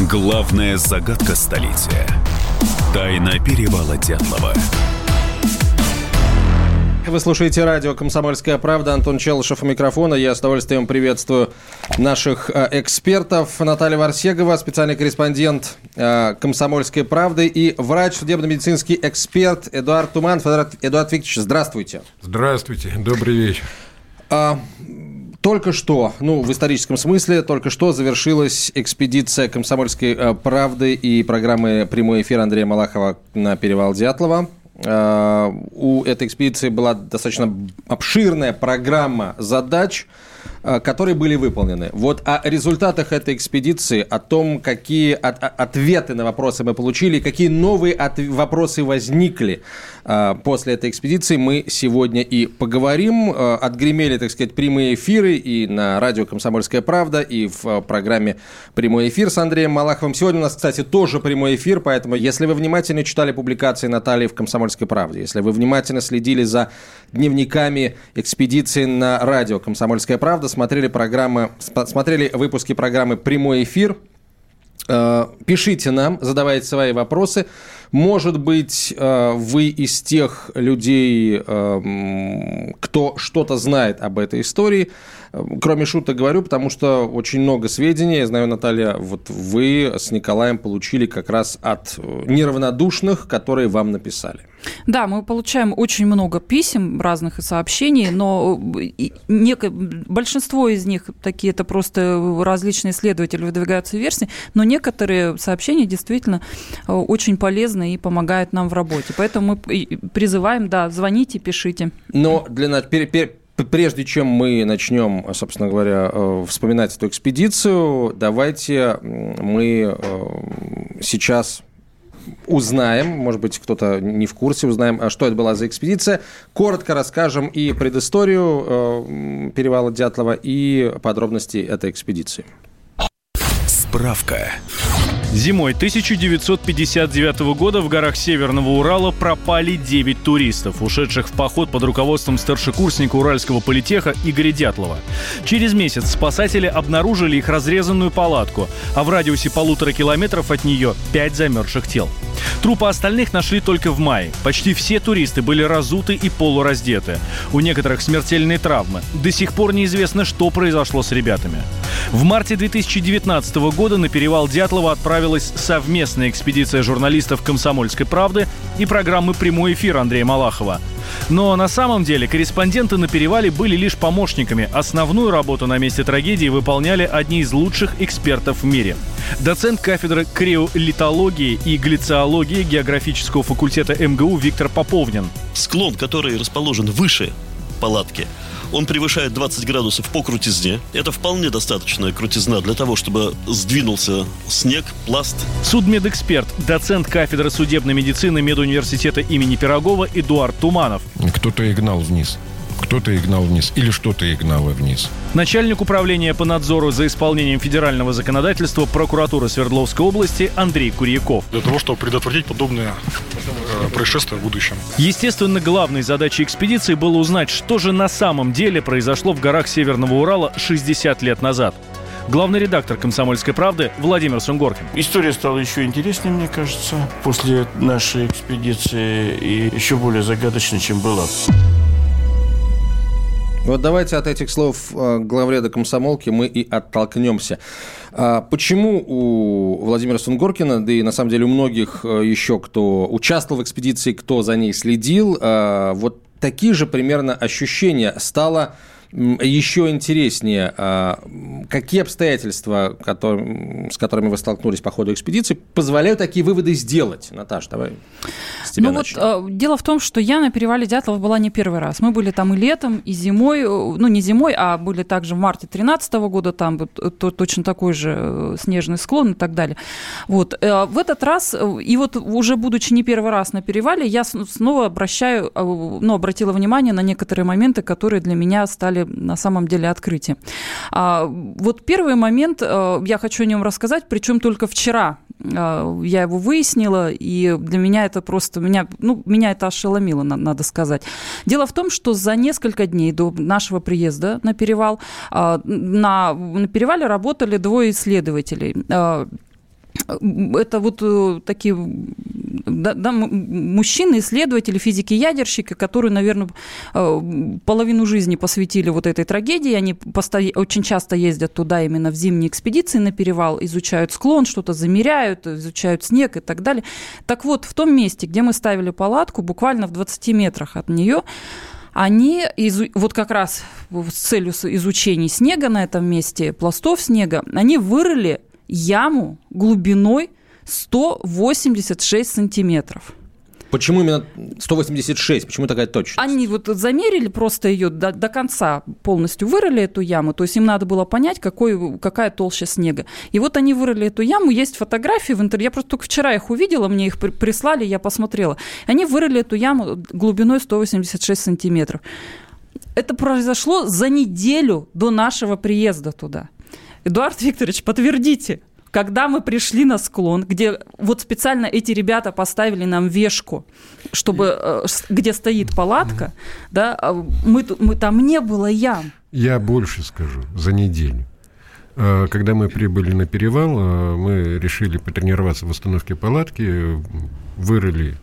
Главная загадка столетия. Тайна перевала Дятлова. Вы слушаете радио «Комсомольская правда». Антон Челышев у микрофона. Я с удовольствием приветствую наших э, экспертов. Наталья Варсегова, специальный корреспондент э, «Комсомольской правды» и врач, судебно-медицинский эксперт Эдуард Туман. Эдуард Викторович, здравствуйте. Здравствуйте, добрый вечер. А, только что, ну, в историческом смысле, только что завершилась экспедиция «Комсомольской э, правды» и программы «Прямой эфир» Андрея Малахова на перевал Дятлова. Э, у этой экспедиции была достаточно обширная программа задач – Э, которые были выполнены. Вот о результатах этой экспедиции, о том, какие от, ответы на вопросы мы получили, какие новые вопросы возникли после этой экспедиции, мы сегодня и поговорим. Э, отгремели, так сказать, прямые эфиры и на радио «Комсомольская правда», и в программе «Прямой эфир» с Андреем Малаховым. Сегодня у нас, кстати, тоже прямой эфир, поэтому если вы внимательно читали публикации Натальи в «Комсомольской правде», если вы внимательно следили за дневниками экспедиции на радио «Комсомольская правда», смотрели программы, смотрели выпуски программы «Прямой эфир», Пишите нам, задавайте свои вопросы. Может быть, э, вы из тех людей, э, кто что-то знает об этой истории. Кроме шуток говорю, потому что очень много сведений. Я знаю, Наталья, вот вы с Николаем получили как раз от неравнодушных, которые вам написали. Да, мы получаем очень много писем разных и сообщений, но нек... большинство из них такие это просто различные исследователи выдвигаются версии, но некоторые сообщения действительно э, очень полезны и помогают нам в работе. Поэтому мы призываем, да, звоните, пишите. Но для Прежде чем мы начнем, собственно говоря, э, вспоминать эту экспедицию, давайте мы э, сейчас узнаем, может быть, кто-то не в курсе, узнаем, а что это была за экспедиция. Коротко расскажем и предысторию э, перевала Дятлова, и подробности этой экспедиции. Справка. Зимой 1959 года в горах Северного Урала пропали 9 туристов, ушедших в поход под руководством старшекурсника Уральского политеха Игоря Дятлова. Через месяц спасатели обнаружили их разрезанную палатку, а в радиусе полутора километров от нее 5 замерзших тел. Трупы остальных нашли только в мае. Почти все туристы были разуты и полураздеты. У некоторых смертельные травмы. До сих пор неизвестно, что произошло с ребятами. В марте 2019 года на перевал Дятлова отправилась совместная экспедиция журналистов «Комсомольской правды» и программы «Прямой эфир» Андрея Малахова. Но на самом деле корреспонденты на перевале были лишь помощниками. Основную работу на месте трагедии выполняли одни из лучших экспертов в мире. Доцент кафедры криолитологии и глициологии географического факультета МГУ Виктор Поповнин. Склон, который расположен выше палатки, он превышает 20 градусов по крутизне. Это вполне достаточная крутизна для того, чтобы сдвинулся снег, пласт. Судмедэксперт, доцент кафедры судебной медицины медуниверситета имени Пирогова Эдуард Туманов. Кто-то и гнал вниз кто-то и гнал вниз, или что-то и гнало вниз. Начальник управления по надзору за исполнением федерального законодательства прокуратуры Свердловской области Андрей Курьяков. Для того, чтобы предотвратить подобные э, происшествия в будущем. Естественно, главной задачей экспедиции было узнать, что же на самом деле произошло в горах Северного Урала 60 лет назад. Главный редактор «Комсомольской правды» Владимир Сунгоркин. История стала еще интереснее, мне кажется, после нашей экспедиции и еще более загадочной, чем была. Вот давайте от этих слов э, главреда комсомолки мы и оттолкнемся. А почему у Владимира Сунгоркина, да и на самом деле у многих э, еще, кто участвовал в экспедиции, кто за ней следил, э, вот такие же примерно ощущения стало еще интереснее, а, какие обстоятельства, с которыми вы столкнулись по ходу экспедиции, позволяют такие выводы сделать? Наташа, давай с тебя ну начнем. вот, дело в том, что я на перевале Дятлова была не первый раз. Мы были там и летом, и зимой, э, ну не зимой, а были также в марте 2013 года, там э, то, точно такой же э, снежный склон и так далее. Вот. В этот раз, и вот уже будучи не первый раз на перевале, я снова обращаю, ну, обратила внимание на некоторые моменты, которые для меня стали на самом деле открытие. А, вот первый момент, э, я хочу о нем рассказать, причем только вчера э, я его выяснила, и для меня это просто, меня, ну, меня это ошеломило, надо сказать. Дело в том, что за несколько дней до нашего приезда на перевал, э, на, на перевале работали двое исследователей это вот э, такие да, да, мужчины, исследователи, физики-ядерщики, которые, наверное, э, половину жизни посвятили вот этой трагедии. Они очень часто ездят туда именно в зимние экспедиции на перевал, изучают склон, что-то замеряют, изучают снег и так далее. Так вот, в том месте, где мы ставили палатку, буквально в 20 метрах от нее, они вот как раз с целью изучения снега на этом месте, пластов снега, они вырыли яму глубиной 186 сантиметров. Почему именно 186? Почему такая точность? Они вот замерили просто ее до, до конца, полностью вырыли эту яму. То есть им надо было понять, какой, какая толща снега. И вот они вырыли эту яму. Есть фотографии в интернете. Я просто только вчера их увидела, мне их прислали, я посмотрела. Они вырыли эту яму глубиной 186 сантиметров. Это произошло за неделю до нашего приезда туда. Эдуард Викторович, подтвердите, когда мы пришли на склон, где вот специально эти ребята поставили нам вешку, чтобы э, где стоит палатка, да, а мы, мы там не было ям. Я больше скажу, за неделю. Э, когда мы прибыли на перевал, э, мы решили потренироваться в установке палатки, вырыли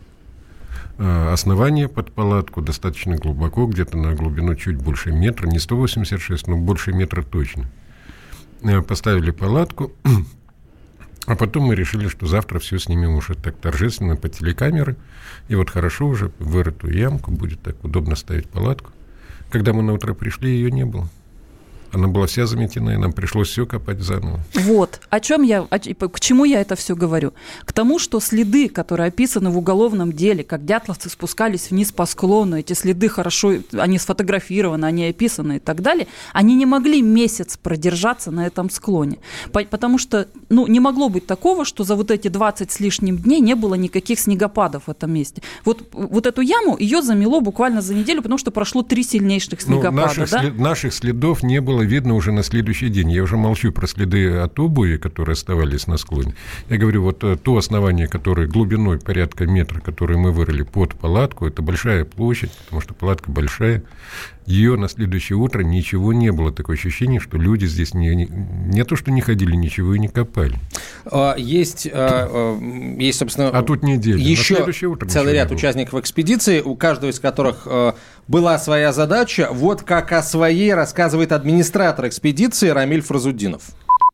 основание под палатку достаточно глубоко, где-то на глубину чуть больше метра, не 186, но больше метра точно. Э, поставили палатку, а потом мы решили, что завтра все снимем уже так торжественно по телекамеры. И вот хорошо уже вырытую ямку, будет так удобно ставить палатку. Когда мы на утро пришли, ее не было. Она была вся заметена, и нам пришлось все копать заново. Вот. О чем я, о, к чему я это все говорю? К тому, что следы, которые описаны в уголовном деле, как дятловцы спускались вниз по склону, эти следы хорошо, они сфотографированы, они описаны и так далее, они не могли месяц продержаться на этом склоне. Потому что, ну, не могло быть такого, что за вот эти 20 с лишним дней не было никаких снегопадов в этом месте. Вот, вот эту яму, ее замело буквально за неделю, потому что прошло три сильнейших ну, снегопада. Ну, наших, да? след, наших следов не было было видно уже на следующий день. Я уже молчу про следы от обуви, которые оставались на склоне. Я говорю, вот э, то основание, которое глубиной порядка метра, которое мы вырыли под палатку, это большая площадь, потому что палатка большая. Ее на следующее утро ничего не было. Такое ощущение, что люди здесь не, не, не то, что не ходили, ничего и не копали. А, есть, а, а, есть, собственно... А тут неделя. Еще целый ряд участников экспедиции, у каждого из которых была своя задача. Вот как о своей рассказывает администратор экспедиции Рамиль Фразудинов.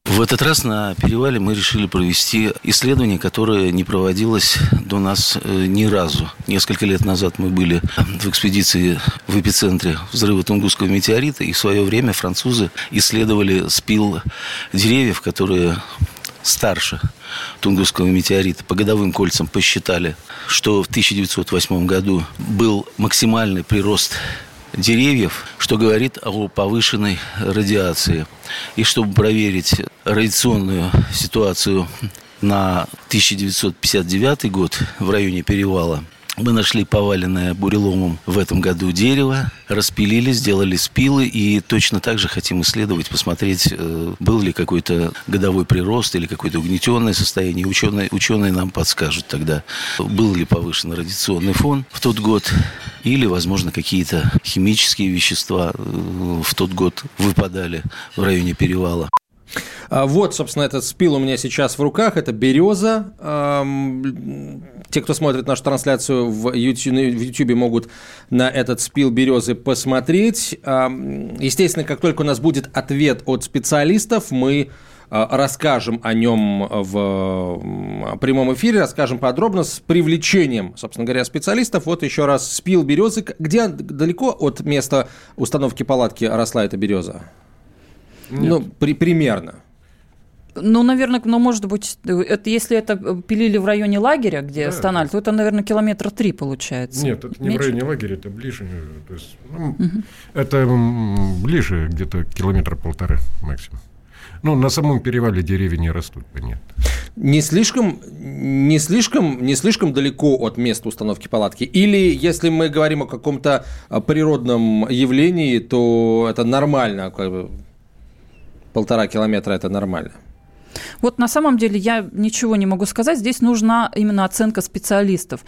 В этот раз на перевале мы решили провести исследование, которое не проводилось до нас э, ни разу. Несколько лет назад мы были в экспедиции в эпицентре взрыва Тунгусского метеорита, и в свое время французы исследовали спил деревьев, которые старше Тунгусского метеорита. По годовым кольцам посчитали, что в 1908 году был максимальный прирост деревьев, что говорит о повышенной радиации. И чтобы проверить радиационную ситуацию на 1959 год в районе перевала, мы нашли поваленное буреломом в этом году дерево, распилили, сделали спилы и точно так же хотим исследовать, посмотреть, э, был ли какой-то годовой прирост или какое-то угнетенное состояние. Ученые, ученые нам подскажут тогда, был ли повышен радиационный фон в тот год или, возможно, какие-то химические вещества э, в тот год выпадали в районе перевала. А, вот, собственно, этот спил у меня сейчас в руках. Это береза. Те, кто смотрит нашу трансляцию в YouTube, в YouTube могут на этот спил березы посмотреть. Естественно, как только у нас будет ответ от специалистов, мы а, расскажем о нем в прямом эфире, расскажем подробно с привлечением, собственно говоря, специалистов. Вот еще раз спил березы. Где далеко от места установки палатки росла эта береза? Нет. Ну, при, примерно. Ну, наверное, ну, может быть, это, если это пилили в районе лагеря, где да, Стональ, то это, наверное, километра три получается. Нет, это не Меньше? в районе лагеря, это ближе. То есть, ну, угу. Это ближе, где-то километра полтора максимум. Ну, на самом перевале деревья не растут, понятно. Не слишком, не слишком, не слишком далеко от места установки палатки? Или если мы говорим о каком-то природном явлении, то это нормально, как бы полтора километра это нормально? Вот на самом деле я ничего не могу сказать. Здесь нужна именно оценка специалистов.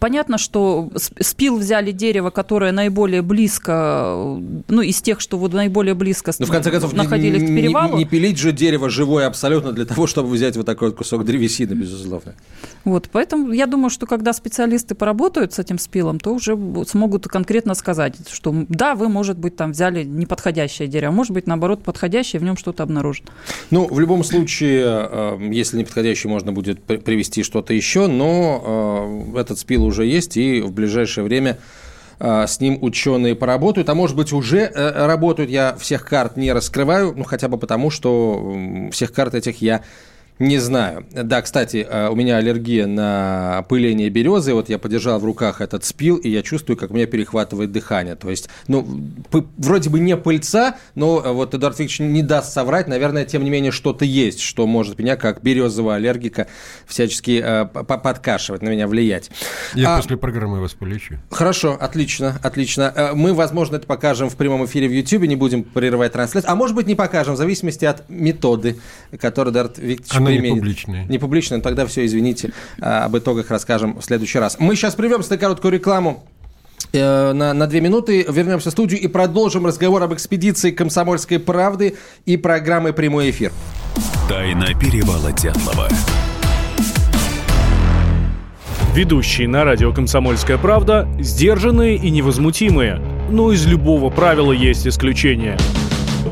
Понятно, что спил взяли дерево, которое наиболее близко, ну, из тех, что вот наиболее близко ну, в конце концов, находились не, к перевалу. Не, не пилить же дерево живое абсолютно для того, чтобы взять вот такой вот кусок древесины, безусловно. Вот, поэтому я думаю, что когда специалисты поработают с этим спилом, то уже смогут конкретно сказать, что да, вы, может быть, там взяли неподходящее дерево, может быть, наоборот, подходящее, в нем что-то обнаружат. Ну, в любом случае, э, если неподходящее, можно будет привести что-то еще, но э, этот спил уже есть, и в ближайшее время э, с ним ученые поработают, а может быть уже работают. Я всех карт не раскрываю, ну хотя бы потому, что всех карт этих я не знаю. Да, кстати, э, у меня аллергия на пыление березы. Вот я подержал в руках этот спил, и я чувствую, как у меня перехватывает дыхание. То есть, ну, вроде бы не пыльца, но э, вот Эдуард Викторович не даст соврать. Наверное, тем не менее, что-то есть, что может меня, как березового аллергика, всячески э, подкашивать, на меня влиять. Я а, после программы вас полечу. Хорошо, отлично, отлично. Э, мы, возможно, это покажем в прямом эфире в YouTube, не будем прерывать трансляцию. А может быть, не покажем, в зависимости от методы, которую Эдуард Викторович она не публичная. Не публичная, тогда все, извините, а, об итогах расскажем в следующий раз. Мы сейчас прервемся на короткую рекламу э, на, на две минуты. Вернемся в студию и продолжим разговор об экспедиции «Комсомольской правды» и программы «Прямой эфир». Тайна перевала Дятлова. Ведущие на радио «Комсомольская правда» сдержанные и невозмутимые. Но из любого правила есть исключение –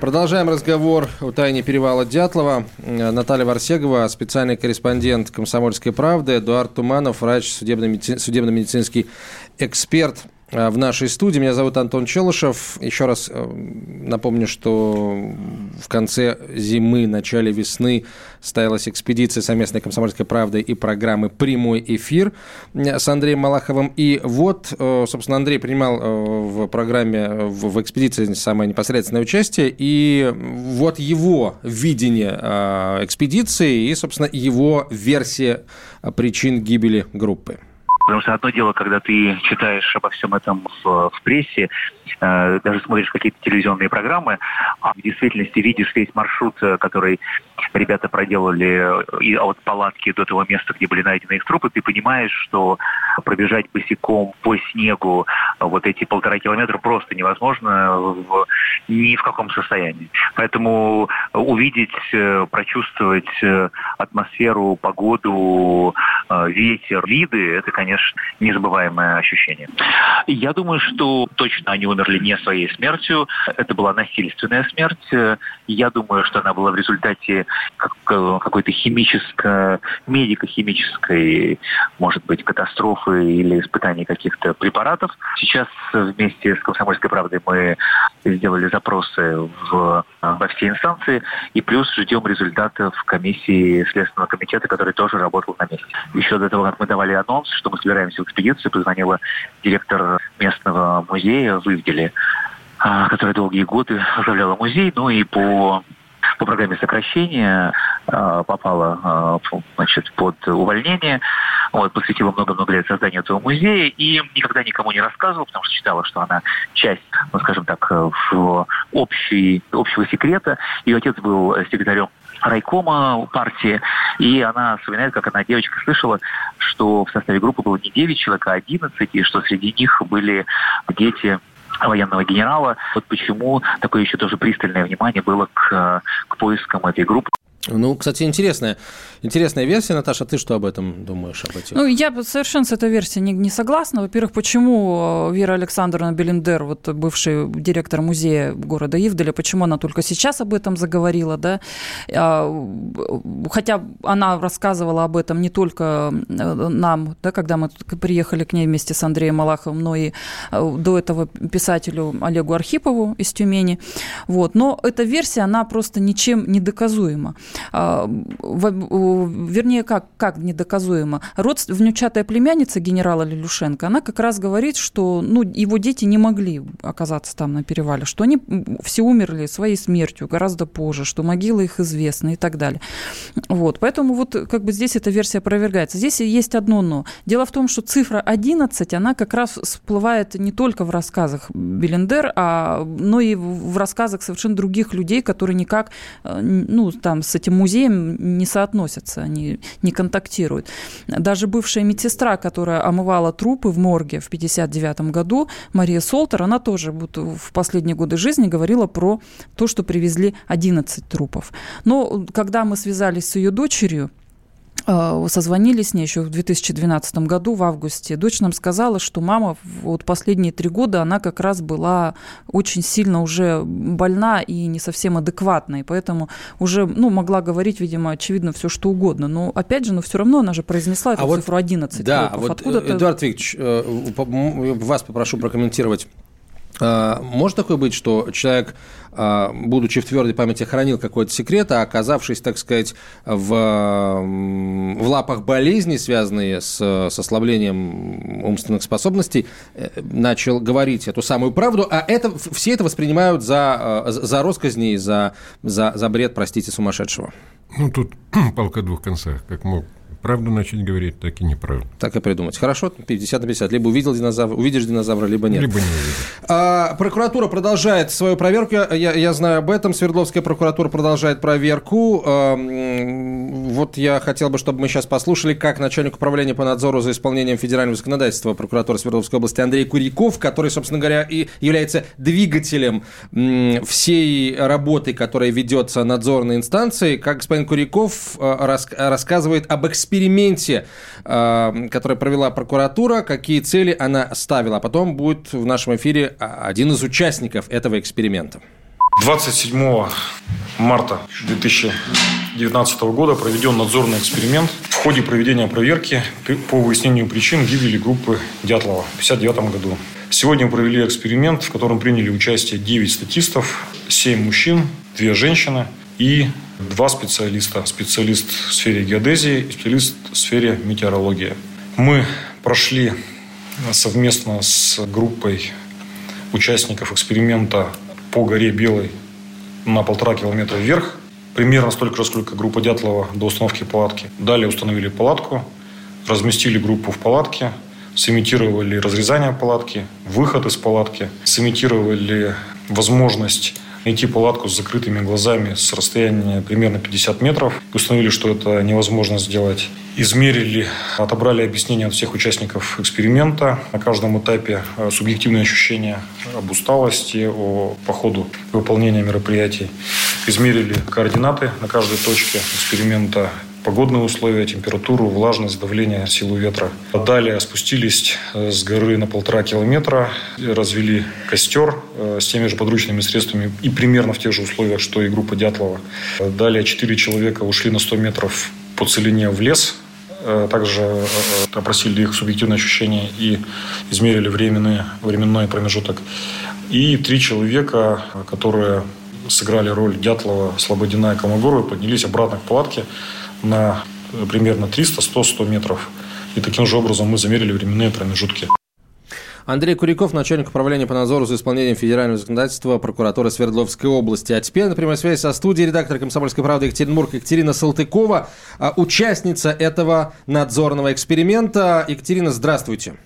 Продолжаем разговор о тайне перевала Дятлова. Э, Наталья Варсегова, специальный корреспондент «Комсомольской правды», Эдуард Туманов, врач, судебно-медицинский эксперт – в нашей студии. Меня зовут Антон Челышев. Еще раз э, напомню, что в конце зимы, начале весны состоялась экспедиция совместной комсомольской правды и программы «Прямой эфир» с Андреем Малаховым. И вот, э, собственно, Андрей принимал в программе, в экспедиции самое непосредственное участие. И вот его видение экспедиции и, собственно, его версия причин гибели группы. Потому что одно дело, когда ты читаешь обо всем этом в, в прессе, э, даже смотришь какие-то телевизионные программы, а в действительности видишь весь маршрут, э, который ребята проделали э, и от палатки до того места, где были найдены их трупы, ты понимаешь, что пробежать босиком по снегу вот эти полтора километра просто невозможно в, ни в каком состоянии. Поэтому увидеть, э, прочувствовать атмосферу, погоду, ветер, виды, это, конечно, незабываемое ощущение. Я думаю, что точно они умерли не своей смертью. Это была насильственная смерть. Я думаю, что она была в результате какой-то химической, медико-химической, может быть, катастрофы или испытаний каких-то препаратов. Сейчас вместе с «Комсомольской правдой» мы сделали запросы в, во все инстанции и плюс ждем результатов комиссии Следственного комитета, который тоже работал на месте. Еще до того, как мы давали анонс, что мы собираемся в экспедицию, позвонила директор местного музея в Ивделе, а, которая долгие годы возглавляла музей, ну и по по программе сокращения э, попала э, значит, под увольнение. Вот, посвятила много-много лет созданию этого музея и никогда никому не рассказывала, потому что считала, что она часть, ну, скажем так, в общий, общего секрета. Ее отец был секретарем райкома партии, и она вспоминает, как она девочка слышала, что в составе группы было не 9 человек, а 11, и что среди них были дети военного генерала. Вот почему такое еще тоже пристальное внимание было к, к поискам этой группы. Ну, кстати, интересная, интересная версия, Наташа. Ты что об этом думаешь? Об этих? Ну, я совершенно с этой версией не, не согласна. Во-первых, почему э, Вера Александровна Белендер, вот бывший директор музея города Ивделя, почему она только сейчас об этом заговорила, да? А, хотя она рассказывала об этом не только э, нам, да, когда мы приехали к ней вместе с Андреем Малаховым, но и э, до этого писателю Олегу Архипову из Тюмени. Вот. Но эта версия, она просто ничем не доказуема. А, вернее, как, как недоказуемо. Родств... Внучатая племянница генерала Лилюшенко, она как раз говорит, что ну, его дети не могли оказаться там на перевале, что они все умерли своей смертью гораздо позже, что могила их известна и так далее. Вот. Поэтому вот как бы здесь эта версия опровергается. Здесь есть одно но. Дело в том, что цифра 11, она как раз всплывает не только в рассказах Белендер, а, но и в рассказах совершенно других людей, которые никак э, ну, там, с этим музеем не соотносятся, они не контактируют. Даже бывшая медсестра, которая омывала трупы в морге в 1959 году, Мария Солтер, она тоже вот в последние годы жизни говорила про то, что привезли 11 трупов. Но когда мы связались с ее дочерью, созвонились с ней еще в 2012 году, в августе. Дочь нам сказала, что мама вот последние три года, она как раз была очень сильно уже больна и не совсем адекватна, и поэтому уже, ну, могла говорить, видимо, очевидно, все что угодно. Но, опять же, но все равно она же произнесла эту а цифру 11. Да, вот, Откуда-то... Эдуард Викторович, э, вас попрошу прокомментировать а, может такое быть, что человек, а, будучи в твердой памяти, хранил какой-то секрет, а оказавшись, так сказать, в, в лапах болезни, связанные с, с ослаблением умственных способностей, э, начал говорить эту самую правду, а это, все это воспринимают за, а, за росказни, за, за, за бред, простите, сумасшедшего? Ну, тут палка двух концах, как мог правду начать говорить, так и неправду. Так и придумать. Хорошо, 50 на 50. Либо увидел динозавра, увидишь динозавра, либо нет. Либо не увидишь. А, прокуратура продолжает свою проверку. Я, я знаю об этом. Свердловская прокуратура продолжает проверку. А, вот я хотел бы, чтобы мы сейчас послушали, как начальник управления по надзору за исполнением федерального законодательства прокуратуры Свердловской области Андрей Куряков, который, собственно говоря, и является двигателем всей работы, которая ведется надзорной инстанцией, как господин Куряков а, рассказывает об эксперименте эксперименте, э, который провела прокуратура, какие цели она ставила. А потом будет в нашем эфире один из участников этого эксперимента. 27 марта 2019 года проведен надзорный эксперимент в ходе проведения проверки по выяснению причин гибели группы Дятлова в 1959 году. Сегодня провели эксперимент, в котором приняли участие 9 статистов, 7 мужчин, 2 женщины и два специалиста. Специалист в сфере геодезии и специалист в сфере метеорологии. Мы прошли совместно с группой участников эксперимента по горе Белой на полтора километра вверх. Примерно столько же, сколько группа Дятлова до установки палатки. Далее установили палатку, разместили группу в палатке, сымитировали разрезание палатки, выход из палатки, сымитировали возможность найти палатку с закрытыми глазами с расстояния примерно 50 метров. Установили, что это невозможно сделать. Измерили, отобрали объяснения от всех участников эксперимента. На каждом этапе э, субъективные ощущения об усталости, о, по ходу выполнения мероприятий. Измерили координаты на каждой точке эксперимента погодные условия, температуру, влажность, давление, силу ветра. Далее спустились э, с горы на полтора километра, развели костер э, с теми же подручными средствами и примерно в тех же условиях, что и группа Дятлова. Далее четыре человека ушли на 100 метров по целине в лес, э, также опросили их субъективные ощущения и измерили временный, временной промежуток. И три человека, которые сыграли роль Дятлова, Слободина и Комогорова, поднялись обратно к палатке, на примерно 300, 100, 100 метров. И таким же образом мы замерили временные промежутки. Андрей Куряков, начальник управления по надзору за исполнением федерального законодательства прокуратуры Свердловской области. А теперь на прямой связи со студией редактор «Комсомольской правды» Екатеринбург Екатерина Салтыкова, а, участница этого надзорного эксперимента. Екатерина, здравствуйте.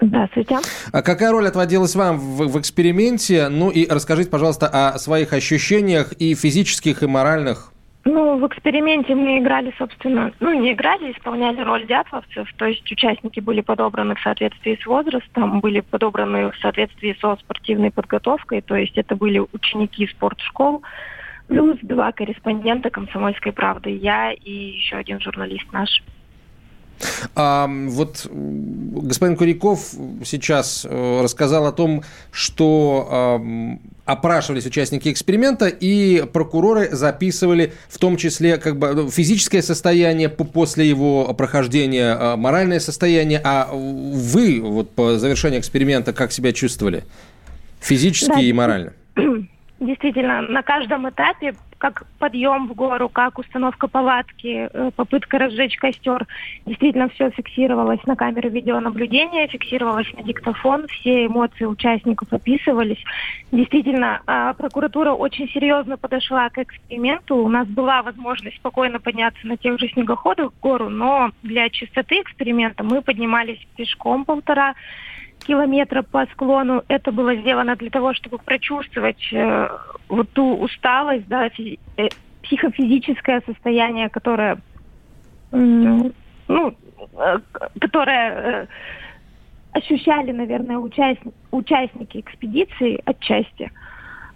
Здравствуйте. А какая роль отводилась вам в, в эксперименте? Ну и расскажите, пожалуйста, о своих ощущениях и физических, и моральных. Ну, в эксперименте мы играли, собственно, ну, не играли, исполняли роль дятловцев, то есть участники были подобраны в соответствии с возрастом, были подобраны в соответствии со спортивной подготовкой, то есть это были ученики спортшкол, плюс два корреспондента «Комсомольской правды», я и еще один журналист наш. А, вот господин Куряков сейчас э, рассказал о том, что опрашивались участники эксперимента, и прокуроры записывали в том числе как бы ну, физическое состояние после его прохождения, а, моральное состояние. А вы вот по завершении эксперимента как себя чувствовали? Физически да. и морально? действительно на каждом этапе, как подъем в гору, как установка палатки, э, попытка разжечь костер, действительно все фиксировалось на камеры видеонаблюдения, фиксировалось на диктофон, все эмоции участников описывались. Действительно, а, прокуратура очень серьезно подошла к эксперименту. У нас была возможность спокойно подняться на тех же снегоходах в гору, но для чистоты эксперимента мы поднимались пешком полтора километра по склону. Это было сделано для того, чтобы прочувствовать э, вот ту усталость, да, физи- э, психофизическое состояние, которое, э, ну, э, которое э, ощущали, наверное, участни- участники экспедиции отчасти.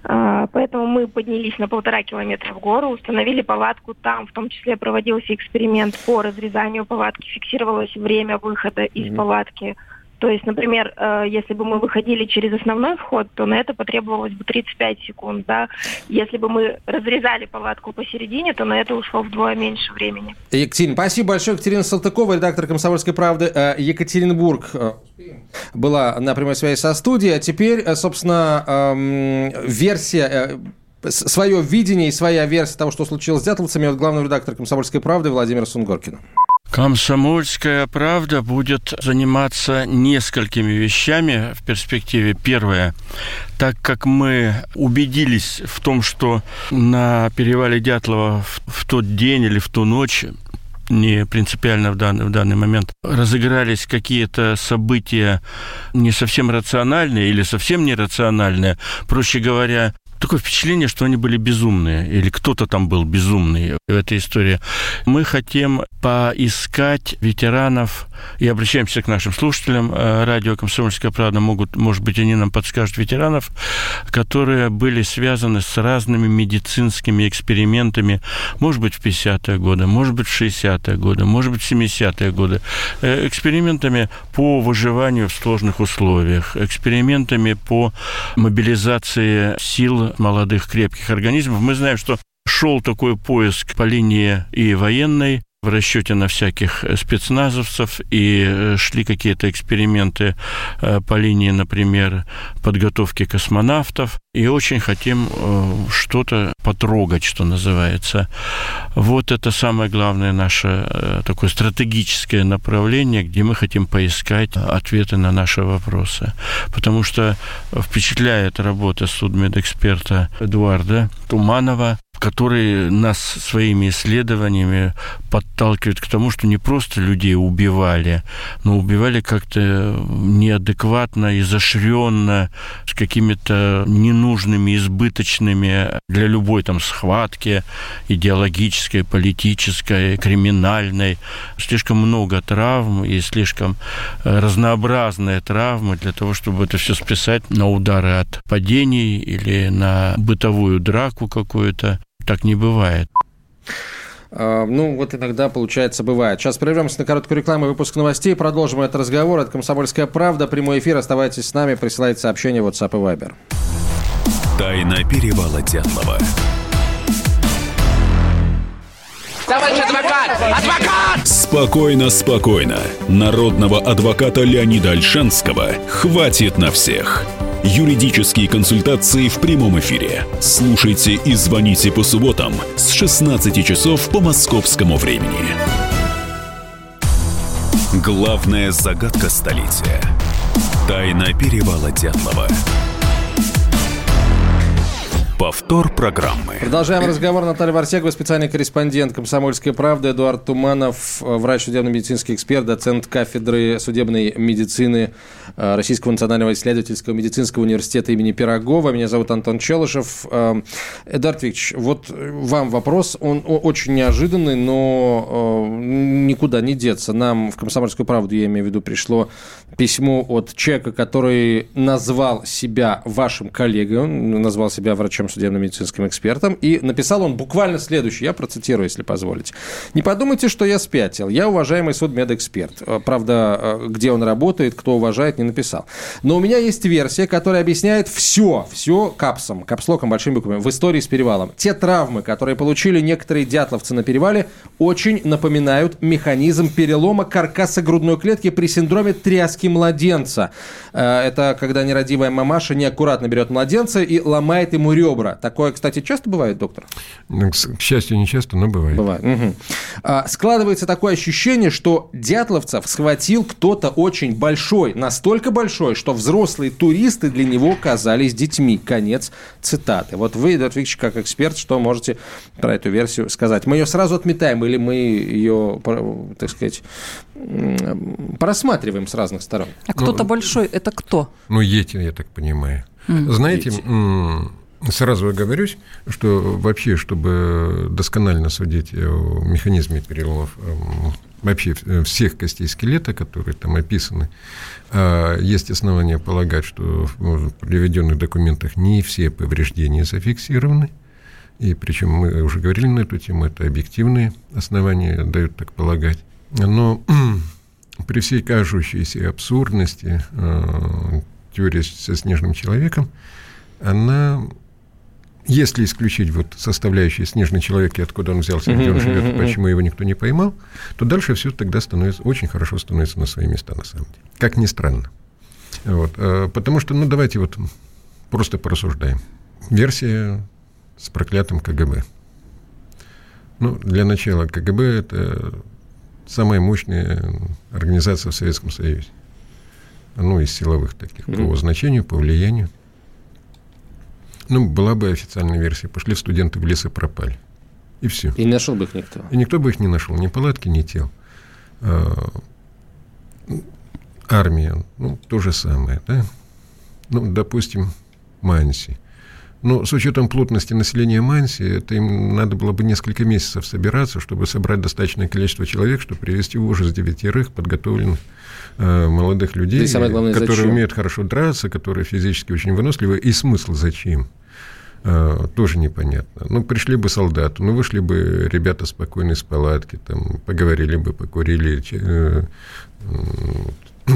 Uh, поэтому мы поднялись на полтора километра в гору, установили палатку там, в том числе проводился эксперимент по разрезанию палатки, фиксировалось время выхода из mm-hmm. палатки. То есть, например, э, если бы мы выходили через основной вход, то на это потребовалось бы 35 секунд, да. Если бы мы разрезали палатку посередине, то на это ушло вдвое меньше времени. Екатерина, спасибо большое. Екатерина Салтыкова, редактор «Комсомольской правды» э, Екатеринбург э, была на прямой связи со студией. А теперь, собственно, эм, версия свое видение и своя версия того, что случилось с дятловцами от главного редактора «Комсомольской правды» Владимира Сунгоркина. Комсомольская правда будет заниматься несколькими вещами в перспективе. Первое, так как мы убедились в том, что на перевале Дятлова в, в тот день или в ту ночь не принципиально в данный, в данный момент, разыгрались какие-то события не совсем рациональные или совсем нерациональные, проще говоря, такое впечатление, что они были безумные, или кто-то там был безумный в этой истории. Мы хотим поискать ветеранов, и обращаемся к нашим слушателям. Э, радио «Комсомольская правда» могут, может быть, они нам подскажут ветеранов, которые были связаны с разными медицинскими экспериментами, может быть, в 50-е годы, может быть, в 60-е годы, может быть, в 70-е годы, э, экспериментами по выживанию в сложных условиях, экспериментами по мобилизации сил молодых крепких организмов. Мы знаем, что шел такой поиск по линии и военной, в расчете на всяких спецназовцев, и э, шли какие-то эксперименты э, по линии, например, подготовки космонавтов, и очень хотим э, что-то потрогать, что называется. Вот это самое главное наше такое стратегическое направление, где мы хотим поискать ответы на наши вопросы. Потому что впечатляет работа судмедэксперта Эдуарда Туманова, который нас своими исследованиями подталкивает к тому, что не просто людей убивали, но убивали как-то неадекватно, изощренно, с какими-то ненужными, избыточными для любой там схватки идеологической, политической, криминальной. Слишком много травм и слишком разнообразные травмы для того, чтобы это все списать на удары от падений или на бытовую драку какую-то так не бывает. А, ну, вот иногда, получается, бывает. Сейчас прервемся на короткую рекламу и выпуск новостей. Продолжим этот разговор. Это «Комсомольская правда». Прямой эфир. Оставайтесь с нами. Присылайте сообщения в WhatsApp и Viber. Тайна перевала Дятлова. Товарищ адвокат! Адвокат! Спокойно, спокойно. Народного адвоката Леонида Альшанского хватит на всех. Юридические консультации в прямом эфире. Слушайте и звоните по субботам с 16 часов по московскому времени. Главная загадка столетия. Тайна перевала Дятлова. Повтор программы. Продолжаем разговор. Наталья Варсегова, специальный корреспондент «Комсомольской правды», Эдуард Туманов, врач, судебно-медицинский эксперт, доцент кафедры судебной медицины э, Российского национального исследовательского медицинского университета имени Пирогова. Меня зовут Антон Челышев. Э, Эдуард Викторович, вот вам вопрос. Он очень неожиданный, но э, никуда не деться. Нам в «Комсомольскую правду», я имею в виду, пришло письмо от человека, который назвал себя вашим коллегой, он назвал себя врачом судебно-медицинским экспертом, и написал он буквально следующее, я процитирую, если позволите. «Не подумайте, что я спятил. Я уважаемый судмедэксперт. Э, правда, э, где он работает, кто уважает, не написал. Но у меня есть версия, которая объясняет все, все капсом, капслоком, большими буквами, в истории с перевалом. Те травмы, которые получили некоторые дятловцы на перевале, очень напоминают механизм перелома каркаса грудной клетки при синдроме тряски младенца. Э, это когда нерадивая мамаша неаккуратно берет младенца и ломает ему ребра ребра. Такое, кстати, часто бывает, доктор? Ну, к счастью, не часто, но бывает. Бывает. Угу. А, складывается такое ощущение, что дятловцев схватил кто-то очень большой, настолько большой, что взрослые туристы для него казались детьми. Конец цитаты. Вот вы, Эдуард Викторович, как эксперт, что можете про эту версию сказать? Мы ее сразу отметаем или мы ее, так сказать, просматриваем с разных сторон? А кто-то ну, большой, это кто? Ну, Йети, я так понимаю. Mm. Знаете, Йети. Сразу оговорюсь, что вообще, чтобы досконально судить о механизме переломов эм, вообще всех костей скелета, которые там описаны, а, есть основания полагать, что в приведенных документах не все повреждения зафиксированы. И причем мы уже говорили на эту тему, это объективные основания дают так полагать. Но при всей кажущейся абсурдности э, теории со снежным человеком, она, если исключить вот составляющие снежный человек и откуда он взялся, где он живет, и почему его никто не поймал, то дальше все тогда становится, очень хорошо становится на свои места, на самом деле. Как ни странно. Вот. Э, потому что, ну, давайте вот просто порассуждаем. Версия с проклятым КГБ. Ну, для начала, КГБ – это самая мощная организация в Советском Союзе. Ну, из силовых таких, mm-hmm. по значению, по влиянию. Ну, была бы официальная версия. Пошли студенты в лес и пропали. И все. И не нашел бы их никто. И никто бы их не нашел. Ни палатки, ни тел. А, армия, ну, то же самое, да? Ну, допустим, Манси. Но с учетом плотности населения Манси, это им надо было бы несколько месяцев собираться, чтобы собрать достаточное количество человек, чтобы привести в ужас девятерых подготовленных э, молодых людей, главное, которые зачем? умеют хорошо драться, которые физически очень выносливы. И смысл зачем? Uh, тоже непонятно. Ну, пришли бы солдаты, ну, вышли бы ребята спокойно из палатки, там, поговорили бы, покурили, э,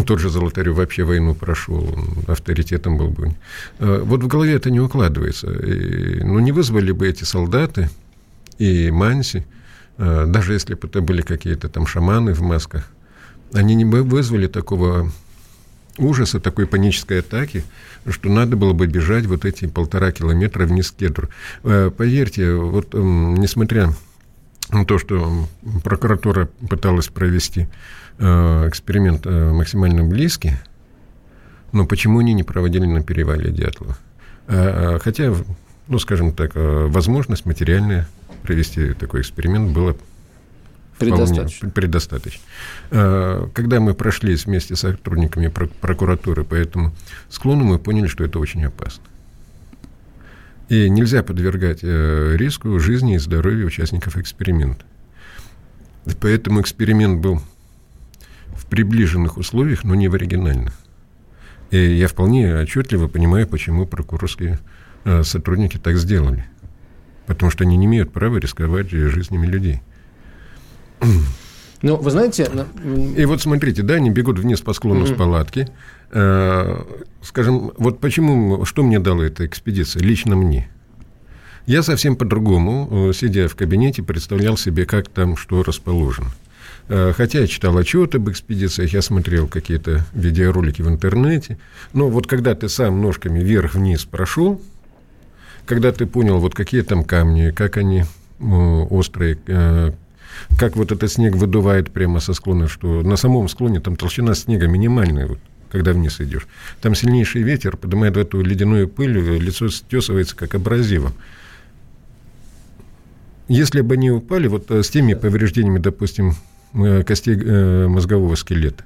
тот же Золотарев вообще войну прошел, авторитетом был бы. А, вот в голове это не укладывается. И, ну, не вызвали бы эти солдаты и Манси, даже если бы это были какие-то там шаманы в масках, они не бы вызвали такого ужаса, такой панической атаки, что надо было бы бежать вот эти полтора километра вниз к кедру. А, поверьте, вот несмотря на то, что прокуратура пыталась провести Э, эксперимент э, максимально близкий, но почему они не проводили на перевале Дятлова? Хотя, ну, скажем так, э, возможность материальная провести такой эксперимент была предостаточно. предостаточно. Когда мы прошлись вместе с сотрудниками прокуратуры по этому склону, мы поняли, что это очень опасно. И нельзя подвергать риску жизни и здоровья участников эксперимента. Поэтому эксперимент был приближенных условиях, но не в оригинальных. И я вполне отчетливо понимаю, почему прокурорские э, сотрудники так сделали. Потому что они не имеют права рисковать жизнями людей. Ну, вы знаете... И вот смотрите, да, они бегут вниз по склону mm-hmm. с палатки. Э, скажем, вот почему, что мне дала эта экспедиция, лично мне? Я совсем по-другому, э, сидя в кабинете, представлял себе, как там что расположено. Э, хотя я читал отчеты об экспедициях, я смотрел какие-то видеоролики в интернете. Но вот когда ты сам ножками вверх-вниз прошел, когда ты понял, вот какие там камни, как они острые, как вот этот снег выдувает прямо со склона, что на самом склоне там толщина снега минимальная, вот, когда вниз идешь. Там сильнейший ветер поднимает эту ледяную пыль, лицо стесывается, как абразивом. Если бы они упали, вот э, с теми повреждениями, допустим, Э, костей э, мозгового скелета.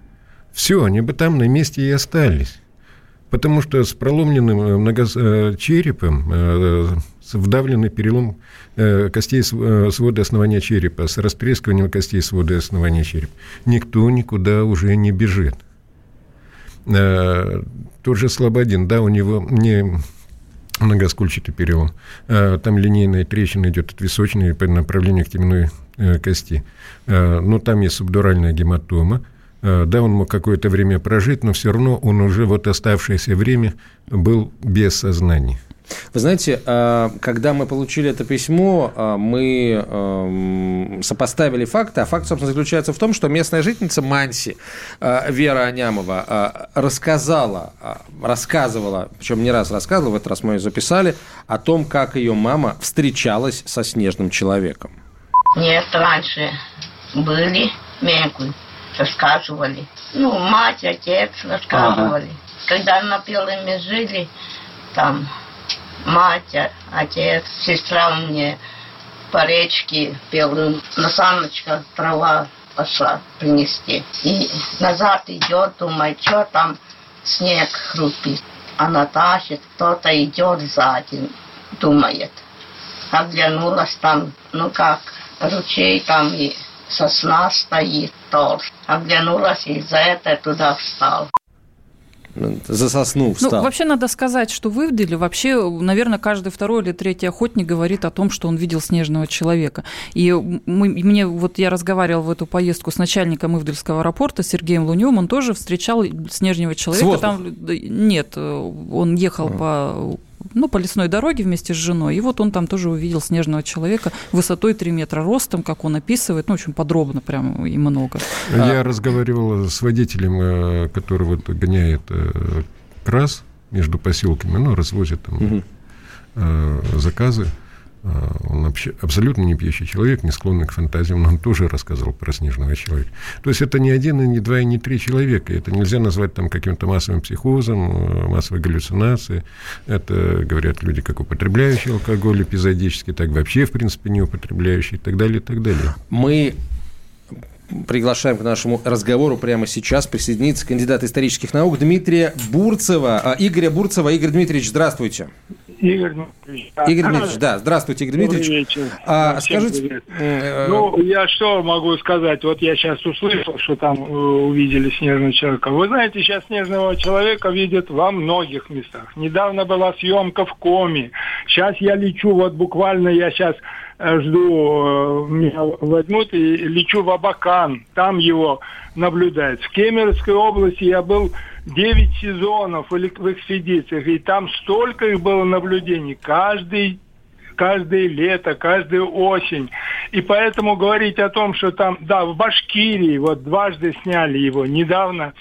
Все, они бы там на месте и остались. Потому что с проломленным э, многочерепом, с вдавленный перелом костей свода основания черепа, с растрескиванием костей свода основания черепа, никто никуда уже не бежит. Тот же Слободин, да, у него не многоскульчатый перелом. Там линейная трещина идет от височной по направлению к теменной Э, кости. Э, но там есть субдуральная гематома. Э, да, он мог какое-то время прожить, но все равно он уже вот оставшееся время был без сознания. Вы знаете, э, когда мы получили это письмо, э, мы эм, сопоставили факты, а факт, собственно, заключается в том, что местная жительница Манси, Вера Анямова, рассказала, рассказывала, причем не раз рассказывала, в этот раз мы ее записали, о том, как ее мама встречалась со снежным человеком. Нет, раньше были, мягкую, рассказывали. Ну, мать, отец рассказывали. Ага. Когда на Пелыме жили, там мать, отец, сестра у меня по речке Пелым на саночках трава пошла принести. И назад идет, думает, что там снег хрупит. Она тащит, кто-то идет сзади, думает. Оглянулась там, ну как, ручей там и сосна стоит тоже. Оглянулась и за это туда встал за сосну встал. Ну, вообще надо сказать, что в Ивделе вообще, наверное, каждый второй или третий охотник говорит о том, что он видел снежного человека. И мы, мне вот я разговаривал в эту поездку с начальником Ивдельского аэропорта Сергеем Луневым, он тоже встречал снежного человека. Там нет, он ехал а. по ну, по лесной дороге вместе с женой. И вот он там тоже увидел снежного человека высотой 3 метра ростом, как он описывает, ну, очень подробно прям и много. Я а... разговаривал с водителем, э, который вот гоняет э, крас между поселками, ну, развозит там угу. заказы. А, он вообще абсолютно не пьющий человек, не склонный к фантазиям, но он тоже рассказывал про снежного человека. То есть это не один, и не два, и не три человека. Это нельзя назвать там каким-то массовым психозом, э, массовой галлюцинацией. Это, говорят люди, как употребляющие алкоголь эпизодически, так вообще, в принципе, не употребляющие и так далее, и так далее. Мы приглашаем к нашему разговору прямо сейчас присоединиться кандидат исторических наук Дмитрия Бурцева. А, Игоря Бурцева. Игорь Дмитриевич, здравствуйте. Игорь Дмитриевич. Игорь Дмитриевич, да, здравствуйте, Игорь Дмитриевич. Добрый вечер. А, скажите... Э, ну, я что могу сказать? Вот я сейчас услышал, что там э, увидели снежного человека. Вы знаете, сейчас снежного человека видят во многих местах. Недавно была съемка в Коме. Сейчас я лечу, вот буквально я сейчас э, жду, меня возьмут и лечу в Абакан. Там его наблюдают. В Кемеровской области я был 9 сезонов в экспедициях, и там столько их было наблюдений. Каждый каждое лето, каждую осень. И поэтому говорить о том, что там, да, в Башкирии, вот дважды сняли его недавно,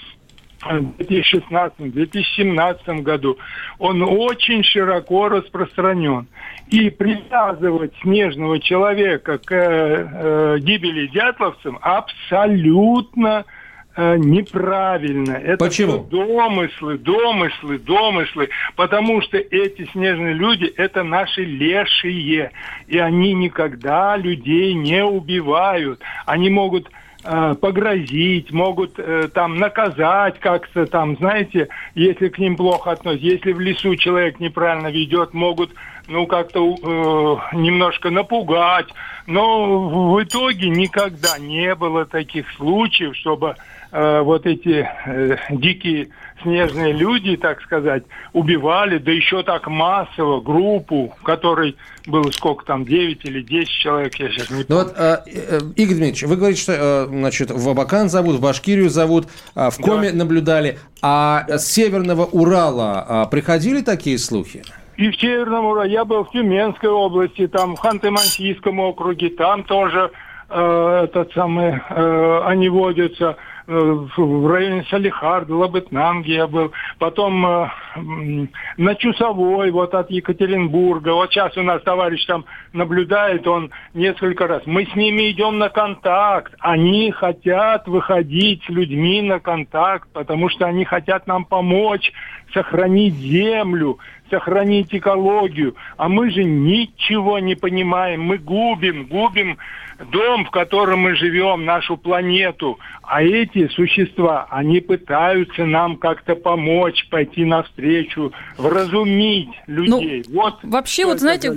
в 2016-2017 году, он очень широко распространен. И привязывать снежного человека к э, э гибели дятловцам абсолютно Э, неправильно. Это Почему? домыслы, домыслы, домыслы. Потому что эти снежные люди – это наши лешие. И они никогда людей не убивают. Они могут э, погрозить, могут э, там наказать как-то там, знаете, если к ним плохо относятся. Если в лесу человек неправильно ведет, могут ну как-то э, немножко напугать. Но в итоге никогда не было таких случаев, чтобы Э, вот эти э, дикие снежные люди, так сказать, убивали, да еще так массово, группу, в которой было сколько там, 9 или 10 человек, я сейчас не ну помню. Вот, э, э, Игорь Дмитриевич, вы говорите, что, э, значит, в Абакан зовут, в Башкирию зовут, э, в Коме да. наблюдали, а с Северного Урала э, приходили такие слухи? И в Северном Урале, я был в Тюменской области, там в Ханты-Мансийском округе, там тоже э, этот самый, э, они водятся. Э, в районе Салихарда, Лабытнанги я был, потом э, на Чусовой, вот от Екатеринбурга. Вот сейчас у нас товарищ там наблюдает, он несколько раз. Мы с ними идем на контакт. Они хотят выходить с людьми на контакт, потому что они хотят нам помочь сохранить землю, сохранить экологию. А мы же ничего не понимаем. Мы губим, губим дом, в котором мы живем, нашу планету. А эти существа, они пытаются нам как-то помочь, пойти навстречу, вразумить людей. Ну, вот вообще, вот знаете,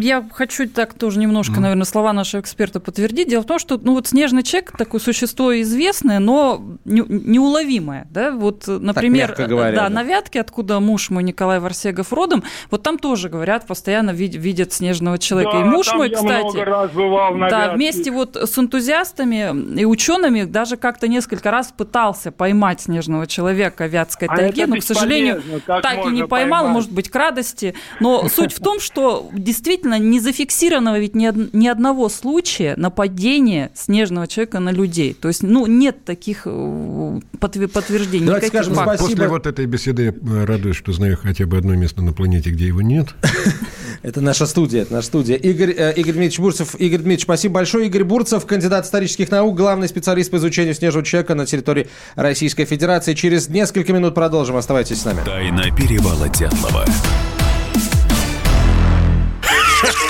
я хочу так тоже немножко, mm. наверное, слова нашего эксперта подтвердить. Дело в том, что ну, вот снежный человек такое существо известное, но неуловимое. Да? Вот, например, так, говоря, да, да, на Вятке, откуда муж мой Николай Варсегов оффродом, вот там тоже, говорят, постоянно видят снежного человека. Да, и муж мой, кстати, раз бывал на да, вместе вот с энтузиастами и учеными даже как-то несколько раз пытался поймать снежного человека в Вятской а тайге, но, к сожалению, так и не поймал, поймать? может быть, к радости. Но суть в том, что действительно не зафиксировано ведь ни, ни одного случая нападения снежного человека на людей. То есть, ну, нет таких э, подтверждений. Давайте скажем фактов. спасибо. После вот этой беседы радуюсь, что знаю хотя бы одно место на планете, где его нет. Это наша студия, это наша студия. Игорь, э, Игорь Дмитриевич Бурцев. Игорь Дмитриевич, спасибо большое. Игорь Бурцев, кандидат исторических наук, главный специалист по изучению снежного человека на территории Российской Федерации. Через несколько минут продолжим. Оставайтесь с нами. Тайна перевала Дятлова.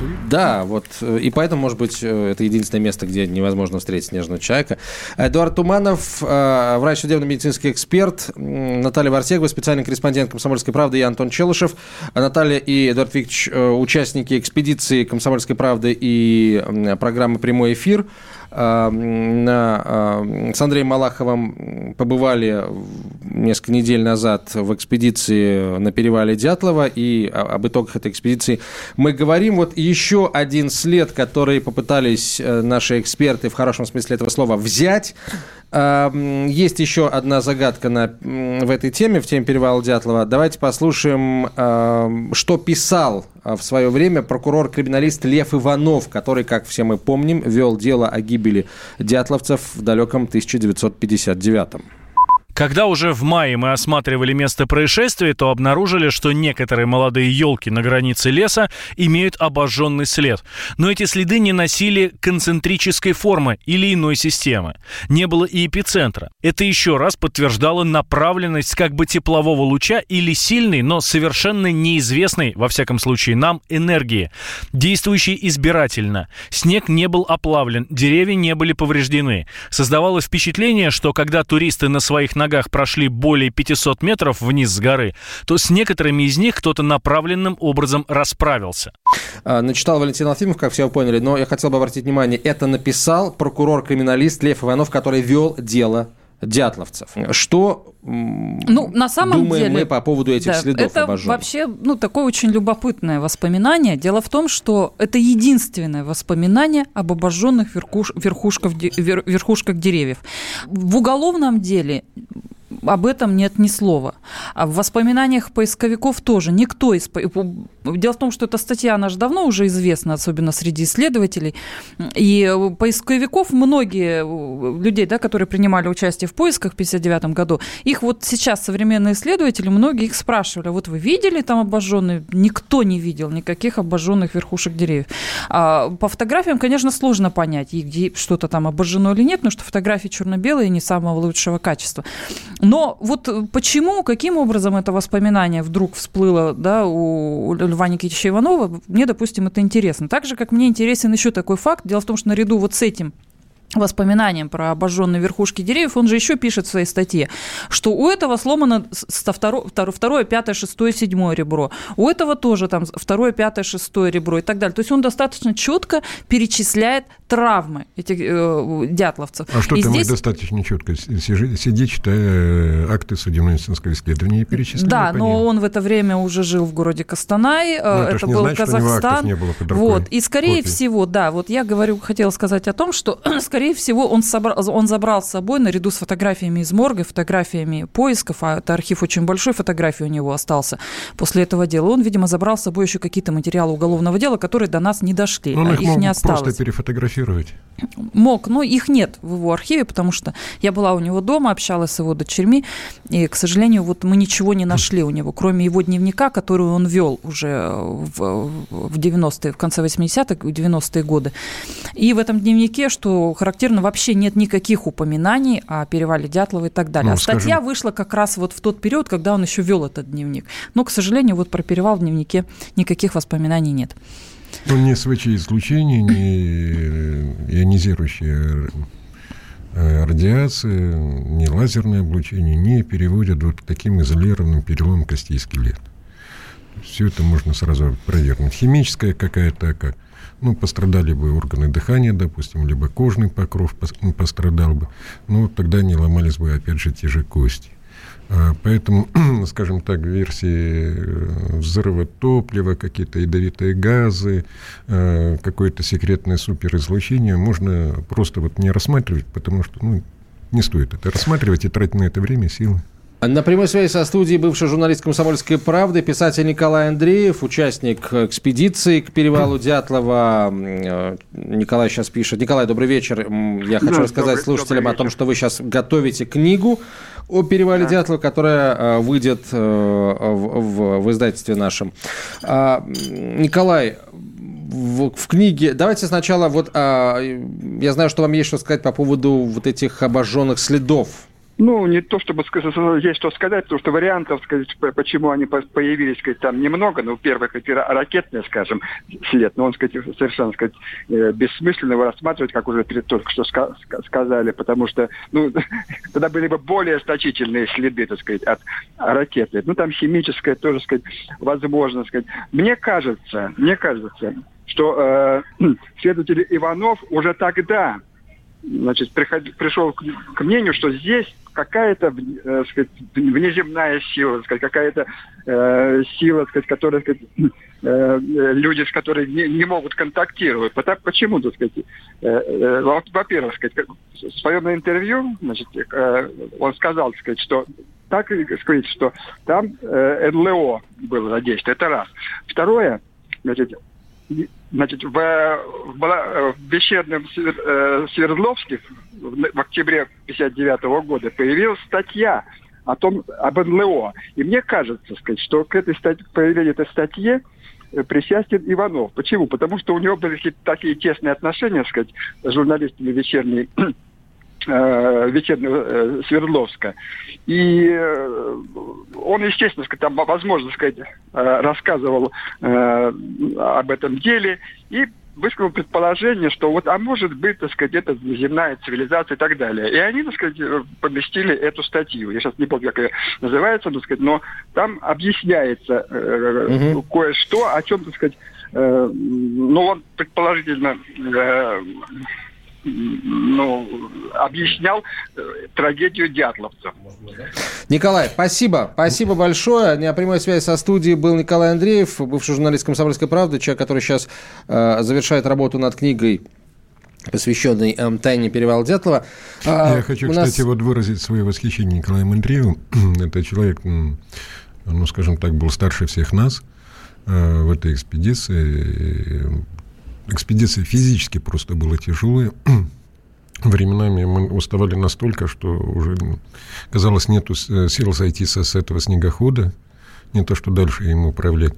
увидеть. Да, вот. Э, и поэтому, может быть, э, это единственное место, где невозможно встретить снежного человека. Эдуард Туманов, э, врач судебно-медицинский эксперт, Наталья Варсегова, специальный корреспондент «Комсомольской правды» и Антон Челышев. Наталья и Эдуард Викторович – участники экспедиции «Комсомольской правды» и программы «Прямой эфир». Эм, на, эм, с Андреем Малаховым побывали несколько недель назад в экспедиции на перевале Дятлова, и об итогах этой экспедиции мы говорим. Вот еще один след, который попытались э, наши эксперты, в хорошем смысле этого слова, взять, есть еще одна загадка на, в этой теме, в теме перевала Дятлова. Давайте послушаем, что писал а, в свое время прокурор-криминалист Лев Иванов, который, как все мы помним, вел дело о гибели дятловцев в далеком 1959 -м. Когда уже в мае мы осматривали место происшествия, то обнаружили, что некоторые молодые елки на границе леса имеют обожженный след. Но эти следы не носили концентрической формы или иной системы. Не было и эпицентра. Это еще раз подтверждало направленность как бы теплового луча или сильной, но совершенно неизвестной, во всяком случае нам, энергии, действующей избирательно. Снег не был оплавлен, деревья не были повреждены. Создавалось впечатление, что когда туристы на своих ногах прошли более 500 метров вниз с горы, то с некоторыми из них кто-то направленным образом расправился. А, начитал Валентин Алфимов, как все поняли, но я хотел бы обратить внимание, это написал прокурор-криминалист Лев Иванов, который вел дело дятловцев. Что ну, на самом думаем деле, мы по поводу этих да, следов Это обожженных? вообще ну, такое очень любопытное воспоминание. Дело в том, что это единственное воспоминание об обожженных верхуш, верхушках, верхушках деревьев. В уголовном деле об этом нет ни слова. А в воспоминаниях поисковиков тоже никто из... Дело в том, что эта статья, она же давно уже известна, особенно среди исследователей. И поисковиков, многие людей, да, которые принимали участие в поисках в 1959 году, их вот сейчас современные исследователи, многие их спрашивали, вот вы видели там обожженные? Никто не видел никаких обожженных верхушек деревьев. А по фотографиям, конечно, сложно понять, где что-то там обожжено или нет, потому что фотографии черно-белые не самого лучшего качества. Но вот почему, каким образом это воспоминание вдруг всплыло да, у Льва Никитича Иванова, мне, допустим, это интересно. Так же, как мне интересен еще такой факт. Дело в том, что наряду вот с этим воспоминаниям про обожженные верхушки деревьев, он же еще пишет в своей статье, что у этого сломано второе, пятое, шестое, седьмое ребро. У этого тоже там второе, пятое, шестое ребро и так далее. То есть он достаточно четко перечисляет травмы этих э, дятловцев. А что и ты здесь... достаточно четко? Сиди, сиди, читая э, акты судебно-медицинского исследования и перечисляй. Да, но он в это время уже жил в городе Костанай. Ну, это это был значит, Казахстан. не было под рукой. Вот. И скорее Копий. всего, да, вот я говорю, хотела сказать о том, что скорее скорее всего, он, собрал, он забрал с собой наряду с фотографиями из морга, фотографиями поисков, а это архив очень большой, фотографии у него остался после этого дела. Он, видимо, забрал с собой еще какие-то материалы уголовного дела, которые до нас не дошли, он а их, их не осталось. просто перефотографировать. Мог, но их нет в его архиве, потому что я была у него дома, общалась с его дочерьми, и, к сожалению, вот мы ничего не нашли у него, кроме его дневника, который он вел уже в, в 90-е, в конце 80-х, 90-е годы. И в этом дневнике, что характерно, вообще нет никаких упоминаний о перевале Дятлова и так далее. Ну, а статья скажем- вышла как раз вот в тот период, когда он еще вел этот дневник. Но, к сожалению, вот про перевал в дневнике никаких воспоминаний нет. Ну, ни СВЧ-излучение, ни ионизирующая э, радиация, ни лазерное облучение не переводят вот к таким изолированным переломам костей и скелет. Все это можно сразу провернуть. Химическая какая-то, как, ну, пострадали бы органы дыхания, допустим, либо кожный покров пос- пострадал бы, но тогда не ломались бы, опять же, те же кости. А, Поэтому, скажем так, версии э, взрыва топлива, какие-то ядовитые газы, э, какое-то секретное суперизлучение можно просто вот не рассматривать, потому что ну, не стоит это рассматривать и тратить на это время, силы. На прямой связи со студией бывший журналист «Комсомольской правды», писатель Николай Андреев, участник экспедиции к перевалу Дятлова. Э, Николай сейчас пишет. Николай, добрый вечер. Я хочу Да, рассказать добрый- слушателям добрый о том, что вы сейчас готовите книгу о перевале Дятлова, которая э, выйдет э, в, в- в издательстве нашем. А, Николай, в, в книге. Давайте сначала вот а, я знаю, что вам есть что сказать по поводу вот этих обожженных следов. Ну, не то чтобы сказать, есть что сказать, потому что вариантов, сказать, по- почему они по- появились, сказать, там немного. Ну, первый, сказать, ра- ракетный, скажем, след, но он, сказать, совершенно, сказать, э, бессмысленно его рассматривать, как уже только что ска- ска- сказали, потому что, ну, тогда были бы более значительные следы, так сказать, от ракеты. Ну, там химическое тоже, сказать, возможно, сказать. Мне кажется, мне кажется, что э, следователь Иванов уже тогда значит, приход- пришел к, к мнению, что здесь какая-то э, сказать, внеземная сила, сказать, какая-то э, сила, сказать, которая, сказать, э, э, люди, с которыми не, не могут контактировать. Потому, почему, так сказать, э, э, во- во-первых, сказать, в своем интервью, значит, э, он сказал, сказать, что так сказать, что там э, НЛО было задействовано. Это раз. Второе, значит, Значит, в, в Бала- в Свер- э, Свердловске в, октябре 59 года появилась статья о том, об НЛО. И мне кажется, сказать, что к этой стать- к появлению этой статьи э, причастен Иванов. Почему? Потому что у него были такие тесные отношения, сказать, с журналистами вечерней э, вечернего э, Свердловска. И э, он, естественно, сказать, там, возможно сказать, э, рассказывал э, об этом деле и высказал предположение, что вот, а может быть, так сказать, это земная цивилизация и так далее. И они, так сказать, э, поместили эту статью. Я сейчас не помню, как ее называется, так сказать, но там объясняется э, кое-что, о чем, так сказать, э, ну, он предположительно э, ну, объяснял э, трагедию дятловцев. Николай, спасибо. Спасибо большое. На прямой связи со студией был Николай Андреев, бывший журналист «Комсомольской правды», человек, который сейчас э, завершает работу над книгой посвященной эм, тайне перевала Дятлова. А, Я хочу, у нас- кстати, вот выразить свое восхищение Николаем Андреевым. Это человек, ну, скажем так, был старше всех нас э, в этой экспедиции. Экспедиция физически просто была тяжелая. Временами мы уставали настолько, что уже м, казалось нету э, сил сойти со, с этого снегохода, не то что дальше ему управлять.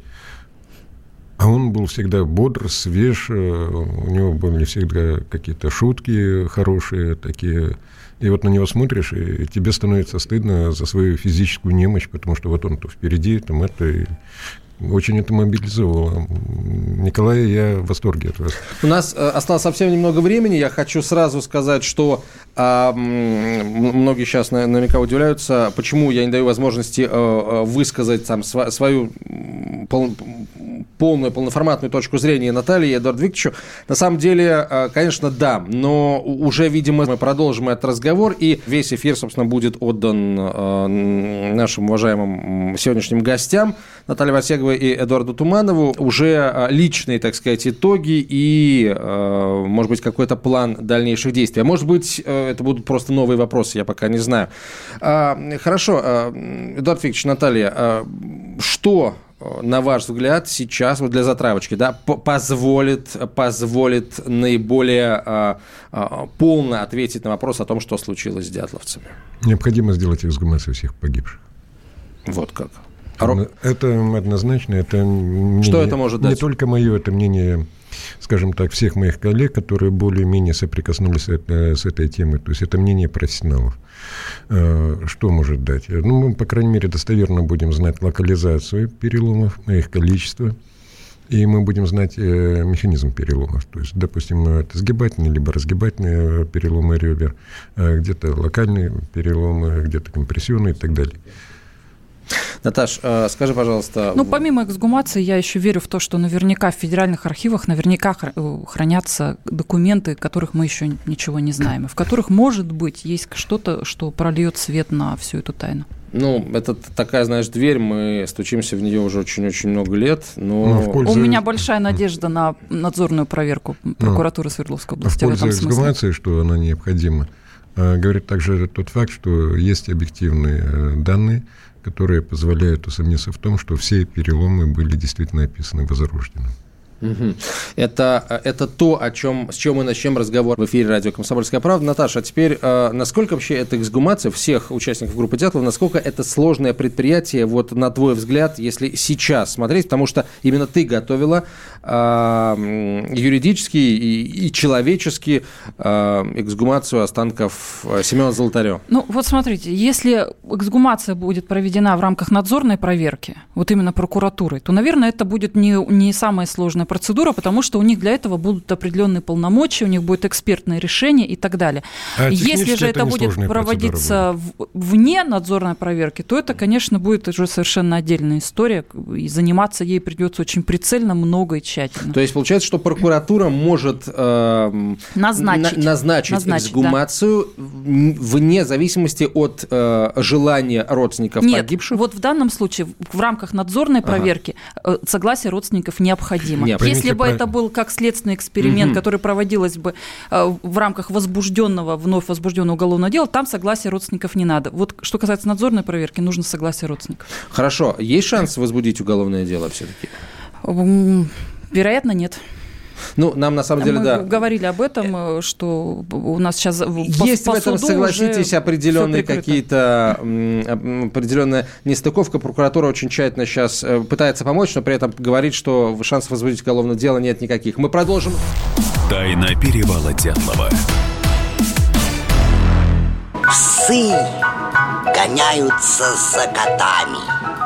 А он был всегда бодр, свеж, э, у него были всегда какие-то шутки хорошие такие. И вот на него смотришь, и тебе становится стыдно за свою физическую немощь, потому что вот он то впереди, там это, и очень это мобилизовало. Николай, я в восторге от вас. У нас э, осталось совсем немного времени. Я хочу сразу сказать, что а, многие сейчас на- наверняка удивляются, почему я не даю возможности э, высказать там свою пол- полную, полноформатную точку зрения Натальи и Эдуарду Викторовичу. На самом деле, конечно, да, но уже, видимо, мы продолжим этот разговор, и весь эфир, собственно, будет отдан нашим уважаемым сегодняшним гостям, Наталье Васеговой и Эдуарду Туманову, уже э, личные, так сказать, итоги и, может быть, какой-то план дальнейших действий. А может быть, это будут просто новые вопросы, я пока не знаю. А, хорошо, Эдуард Викторович, Наталья, что на ваш взгляд, сейчас вот для затравочки, да, позволит, позволит наиболее а, а, полно ответить на вопрос о том, что случилось с дятловцами? Необходимо сделать эксгумацию всех погибших. Вот как. Это однозначно, это мнение, что это может дать? Не только мое, это мнение скажем так, всех моих коллег, которые более-менее соприкоснулись с, это, с этой темой. То есть это мнение профессионалов. Э, что может дать? Ну, мы, по крайней мере, достоверно будем знать локализацию переломов, их количество, и мы будем знать э, механизм переломов. То есть, допустим, это сгибательные либо разгибательные переломы ребер, э, где-то локальные переломы, где-то компрессионные и так далее. Наташ, э, скажи, пожалуйста... Ну, помимо эксгумации, я еще верю в то, что наверняка в федеральных архивах наверняка э, хранятся документы, которых мы еще ничего не знаем, и в которых, может быть, есть что-то, что прольет свет на всю эту тайну. Ну, это такая, знаешь, дверь, мы стучимся в нее уже очень-очень много лет, но... но пользу... У меня большая надежда на надзорную проверку прокуратуры Свердловской области в, в пользу эксгумации, что она необходима, э, говорит также тот факт, что есть объективные данные, которые позволяют усомниться в том, что все переломы были действительно описаны возрожденным. Это, это то, о чем, с чем мы начнем разговор в эфире радио «Комсомольская правда». Наташа, а теперь э, насколько вообще эта эксгумация всех участников группы Дятлова, насколько это сложное предприятие, вот на твой взгляд, если сейчас смотреть, потому что именно ты готовила э, юридически и, и человечески э, эксгумацию останков э, Семена Золотарева. Ну, вот смотрите, если эксгумация будет проведена в рамках надзорной проверки, вот именно прокуратурой, то, наверное, это будет не, не самое сложное процедура, потому что у них для этого будут определенные полномочия, у них будет экспертное решение и так далее. А Если же это, это будет проводиться в, вне надзорной проверки, то это, конечно, будет уже совершенно отдельная история, и заниматься ей придется очень прицельно, много и тщательно. То есть получается, что прокуратура может э, назначить, на, назначить, назначить эксгумацию да. вне зависимости от э, желания родственников Нет, погибших? вот в данном случае в рамках надзорной проверки ага. Э, согласие родственников необходимо. Нет, Если бы это был как следственный эксперимент, угу. который проводилось бы э, в рамках возбужденного, вновь возбужденного уголовного дела, там согласия родственников не надо. Вот что касается надзорной проверки, нужно согласие родственников. Хорошо. Есть шанс возбудить уголовное дело все-таки? Вероятно, нет. Ну, нам на самом деле, Мы да. говорили об этом, что у нас сейчас есть по, в этом, согласитесь, определенные какие-то определенная нестыковка. Прокуратура очень тщательно сейчас э, пытается помочь, но при этом говорит, что шансов возбудить уголовное дело нет никаких. Мы продолжим. Тайна перевала Дятлова. Псы гоняются за котами.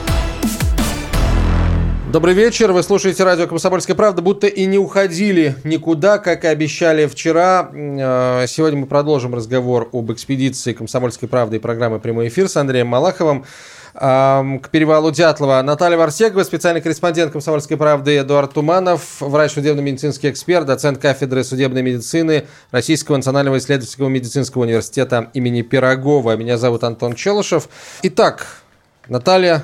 Добрый вечер. Вы слушаете радио «Комсомольская правда», будто и не уходили никуда, как и обещали вчера. Э, сегодня мы продолжим разговор об экспедиции «Комсомольской правды» и программы «Прямой эфир» с Андреем Малаховым к перевалу Дятлова. Наталья Варсегова, специальный корреспондент «Комсомольской правды» Эдуард Туманов, врач судебно-медицинский эксперт, доцент кафедры судебной медицины Российского национального исследовательского медицинского университета имени Пирогова. Меня зовут Антон Челышев. Итак, Наталья,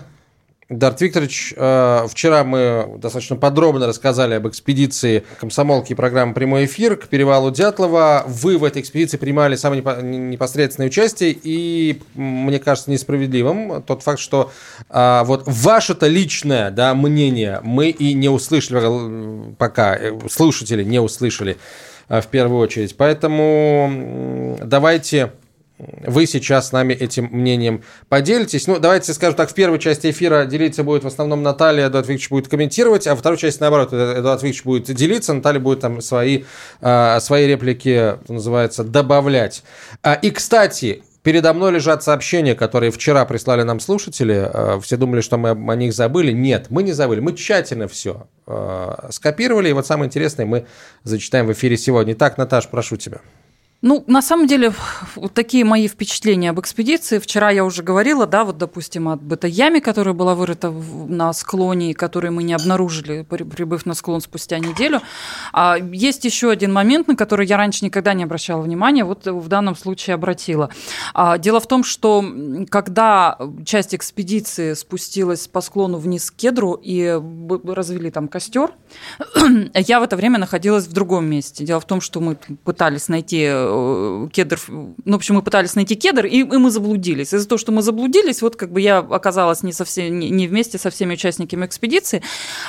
Дарт Викторович, э, вчера мы достаточно подробно рассказали об экспедиции комсомолки и программы «Прямой эфир» к перевалу Дятлова. Вы в этой экспедиции принимали самое непосредственное участие, и мне кажется несправедливым тот факт, что э, вот ваше-то личное да, мнение мы и не услышали э, пока, слушатели не услышали в первую очередь. Поэтому давайте вы сейчас с нами этим мнением поделитесь. Ну, давайте скажем так, в первой части эфира делиться будет в основном Наталья, Эдуард Викторович будет комментировать, а во второй части, наоборот, Эдуард Викторович будет делиться, Наталья будет там свои, а, свои реплики, называется, добавлять. А, и, кстати, Передо мной лежат сообщения, которые вчера прислали нам слушатели. А, все думали, что мы о них забыли. Нет, мы не забыли. Мы тщательно все скопировали. И вот самое интересное мы зачитаем в эфире сегодня. Итак, Наташ, прошу тебя. Ну, на самом деле, вот такие мои впечатления об экспедиции. Вчера я уже говорила, да, вот, допустим, этой яме, которая была вырыта на склоне, и которую мы не обнаружили, прибыв на склон спустя неделю. А есть еще один момент, на который я раньше никогда не обращала внимания, вот в данном случае обратила. А, дело в том, что когда часть экспедиции спустилась по склону вниз к кедру и развели там костер, я в это время находилась в другом месте. Дело в том, что мы пытались найти Э, кедр, ну, в общем, мы пытались найти кедр, и, и мы заблудились. Из-за того, что мы заблудились, вот как бы я оказалась не, совсем, не, не вместе со всеми участниками экспедиции,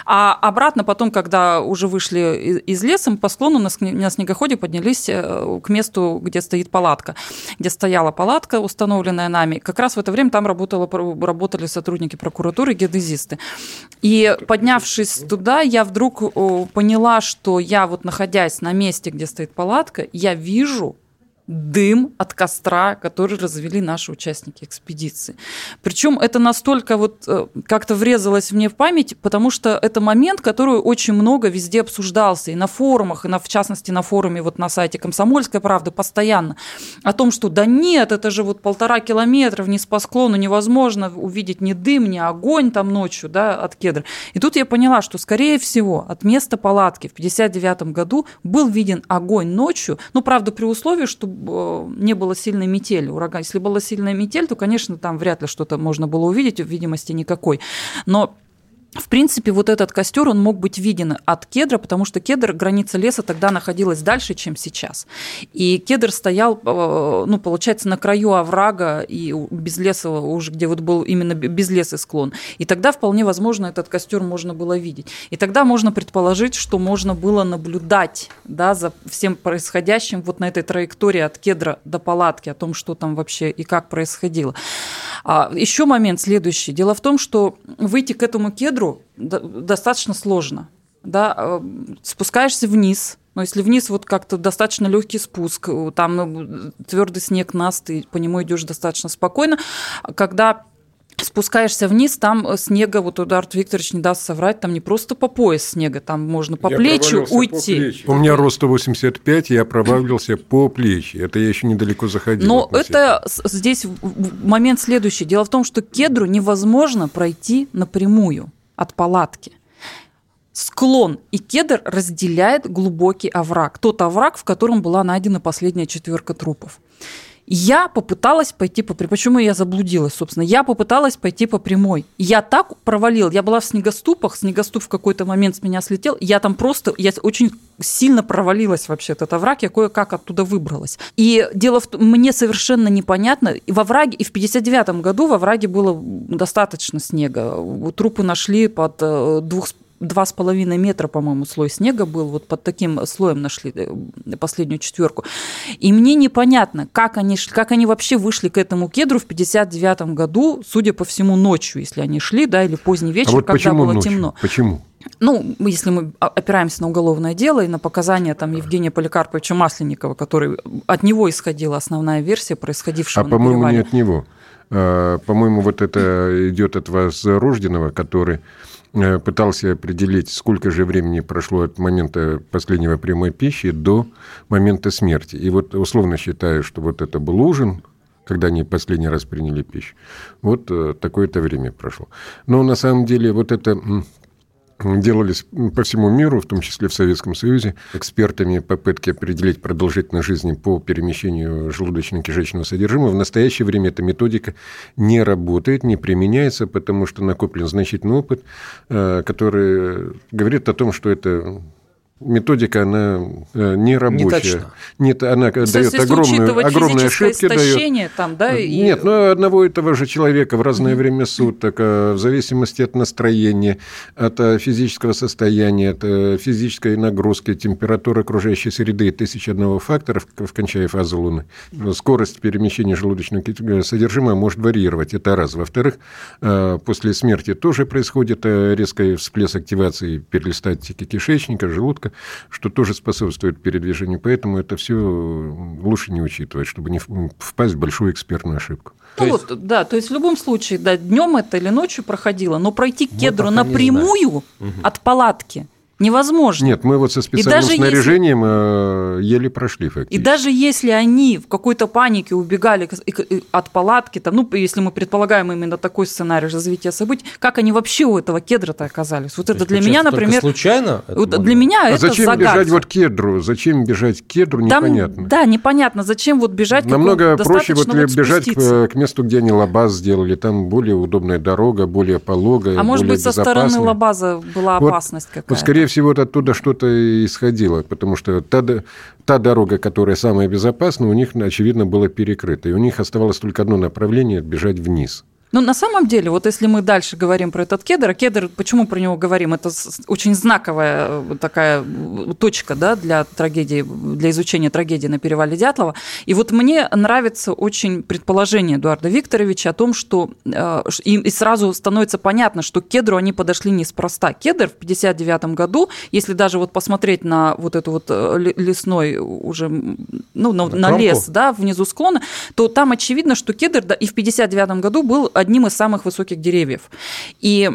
а обратно потом, когда уже вышли из леса, по склону на, на снегоходе поднялись э, к месту, где стоит палатка, где стояла палатка, установленная нами. Как раз в это время там работало, работали сотрудники прокуратуры, геодезисты. И поднявшись туда, я вдруг поняла, что я вот находясь на месте, где стоит палатка, я вижу дым от костра, который развели наши участники экспедиции. Причем это настолько вот э, как-то врезалось мне в память, потому что это момент, который очень много везде обсуждался, и на форумах, и на, в частности на форуме вот на сайте «Комсомольской правды» постоянно, о том, что да нет, это же вот полтора километра вниз по склону, невозможно увидеть ни дым, ни огонь там ночью да, от кедра. И тут я поняла, что, скорее всего, от места палатки в 1959 году был виден огонь ночью, ну, правда, при условии, что не было сильной метели, ураган. Если была сильная метель, то, конечно, там вряд ли что-то можно было увидеть, видимости никакой. Но в принципе, вот этот костер, он мог быть виден от кедра, потому что кедр, граница леса тогда находилась дальше, чем сейчас. И кедр стоял, э, ну, получается, на краю оврага и без леса, уже где вот был именно без леса склон. И тогда вполне возможно этот костер можно было видеть. И тогда можно предположить, что можно было наблюдать да, за всем происходящим вот на этой траектории от кедра до палатки, о том, что там вообще и как происходило. А еще момент следующий. Дело в том, что выйти к этому кедру достаточно сложно. Да? Э, спускаешься вниз, но если вниз вот как-то достаточно легкий спуск, там ну, твердый снег нас, ты по нему идешь достаточно спокойно. Когда спускаешься вниз, там э, снега, вот Эдуард Викторович не даст соврать, там не просто по пояс снега, там можно по я плечу уйти. По плечи. У меня рост 185, я провалился по плечи. Это я еще недалеко заходил. Но это здесь момент следующий. Дело в том, что кедру невозможно пройти напрямую от палатки. Склон и кедр разделяет глубокий овраг. Тот овраг, в котором была найдена последняя четверка трупов. Я попыталась пойти по прямой. Почему я заблудилась, собственно? Я попыталась пойти по прямой. Я так провалил. Я была в снегоступах. Снегоступ в какой-то момент с меня слетел. Я там просто... Я очень сильно провалилась вообще этот овраг. Я кое-как оттуда выбралась. И дело в том, мне совершенно непонятно. И во враге, и в 59 году во враге было достаточно снега. Трупы нашли под э, двух два с половиной метра, по-моему, слой снега был, вот под таким слоем нашли э, последнюю четверку. И мне непонятно, как они, как они вообще вышли к этому кедру в 59 году, судя по всему, ночью, если они шли, да, или поздний вечер, а вот когда было ночью? темно. Почему? Ну, если мы опираемся на уголовное дело и на показания там Евгения Поликарповича Масленникова, который от него исходила основная версия происходившего. А, по-моему, не от него. А, по-моему, вот это идет от вас Рожденного, который пытался определить, сколько же времени прошло от момента последнего прямой пищи до момента смерти. И вот условно считаю, что вот это был ужин, когда они последний раз приняли пищу. Вот э, такое-то время прошло. Но на самом деле вот это делались по всему миру, в том числе в Советском Союзе, экспертами попытки определить продолжительность жизни по перемещению желудочно-кишечного содержимого. В настоящее время эта методика не работает, не применяется, потому что накоплен значительный опыт, э, который говорит о том, что это методика, она э, не рабочая. Не точно. Нет, она То дает огромную, огромные ошибки. Дает. Там, да, и... Нет, ну, одного и того же человека в разное mm-hmm. время суток, э, в зависимости от настроения, от э, физического состояния, от физической нагрузки, температуры окружающей среды, тысяч одного факторов, кончая фазу Луны. Скорость перемещения желудочного содержимого может варьировать, это раз. Во-вторых, после смерти тоже происходит резкий всплеск активации перистальтики кишечника, желудка, клетка, что тоже способствует передвижению. Поэтому это все лучше не учитывать, чтобы не впасть в большую экспертную ошибку. Ну есть... вот, да, то есть в любом случае, да, днем это или ночью проходило, но пройти к кедру напрямую от палатки – невозможно. Нет, мы вот со специальным снаряжением если... еле прошли фактически. И даже если они в какой-то панике убегали от палатки, там, ну, если мы предполагаем именно такой сценарий развития событий, как они вообще у этого кедра-то оказались? Вот То это для меня, например... случайно? Вот для меня а это зачем загадка. бежать вот кедру? Зачем бежать к кедру? Непонятно. Там, да, непонятно. Зачем вот бежать? Намного проще вот, вот бежать к, к месту, где они лабаз сделали. Там более удобная дорога, более пологая, А может быть, со стороны лабаза была вот, опасность какая-то? Вот, скорее всего, оттуда что-то исходило, потому что та, та дорога, которая самая безопасная, у них, очевидно, была перекрыта. И у них оставалось только одно направление – бежать вниз – ну, на самом деле, вот если мы дальше говорим про этот кедр, а кедр, почему про него говорим? Это очень знаковая э, такая э, точка да, для трагедии, для изучения трагедии на перевале Дятлова. И вот мне нравится очень предположение Эдуарда Викторовича о том, что э, и сразу становится понятно, что к кедру они подошли неспроста. Кедр в 59 году, если даже вот посмотреть на вот эту вот лесной уже, ну, на, на, на лес, да, внизу склона, то там очевидно, что кедр да, и в 59 году был одним из самых высоких деревьев. И,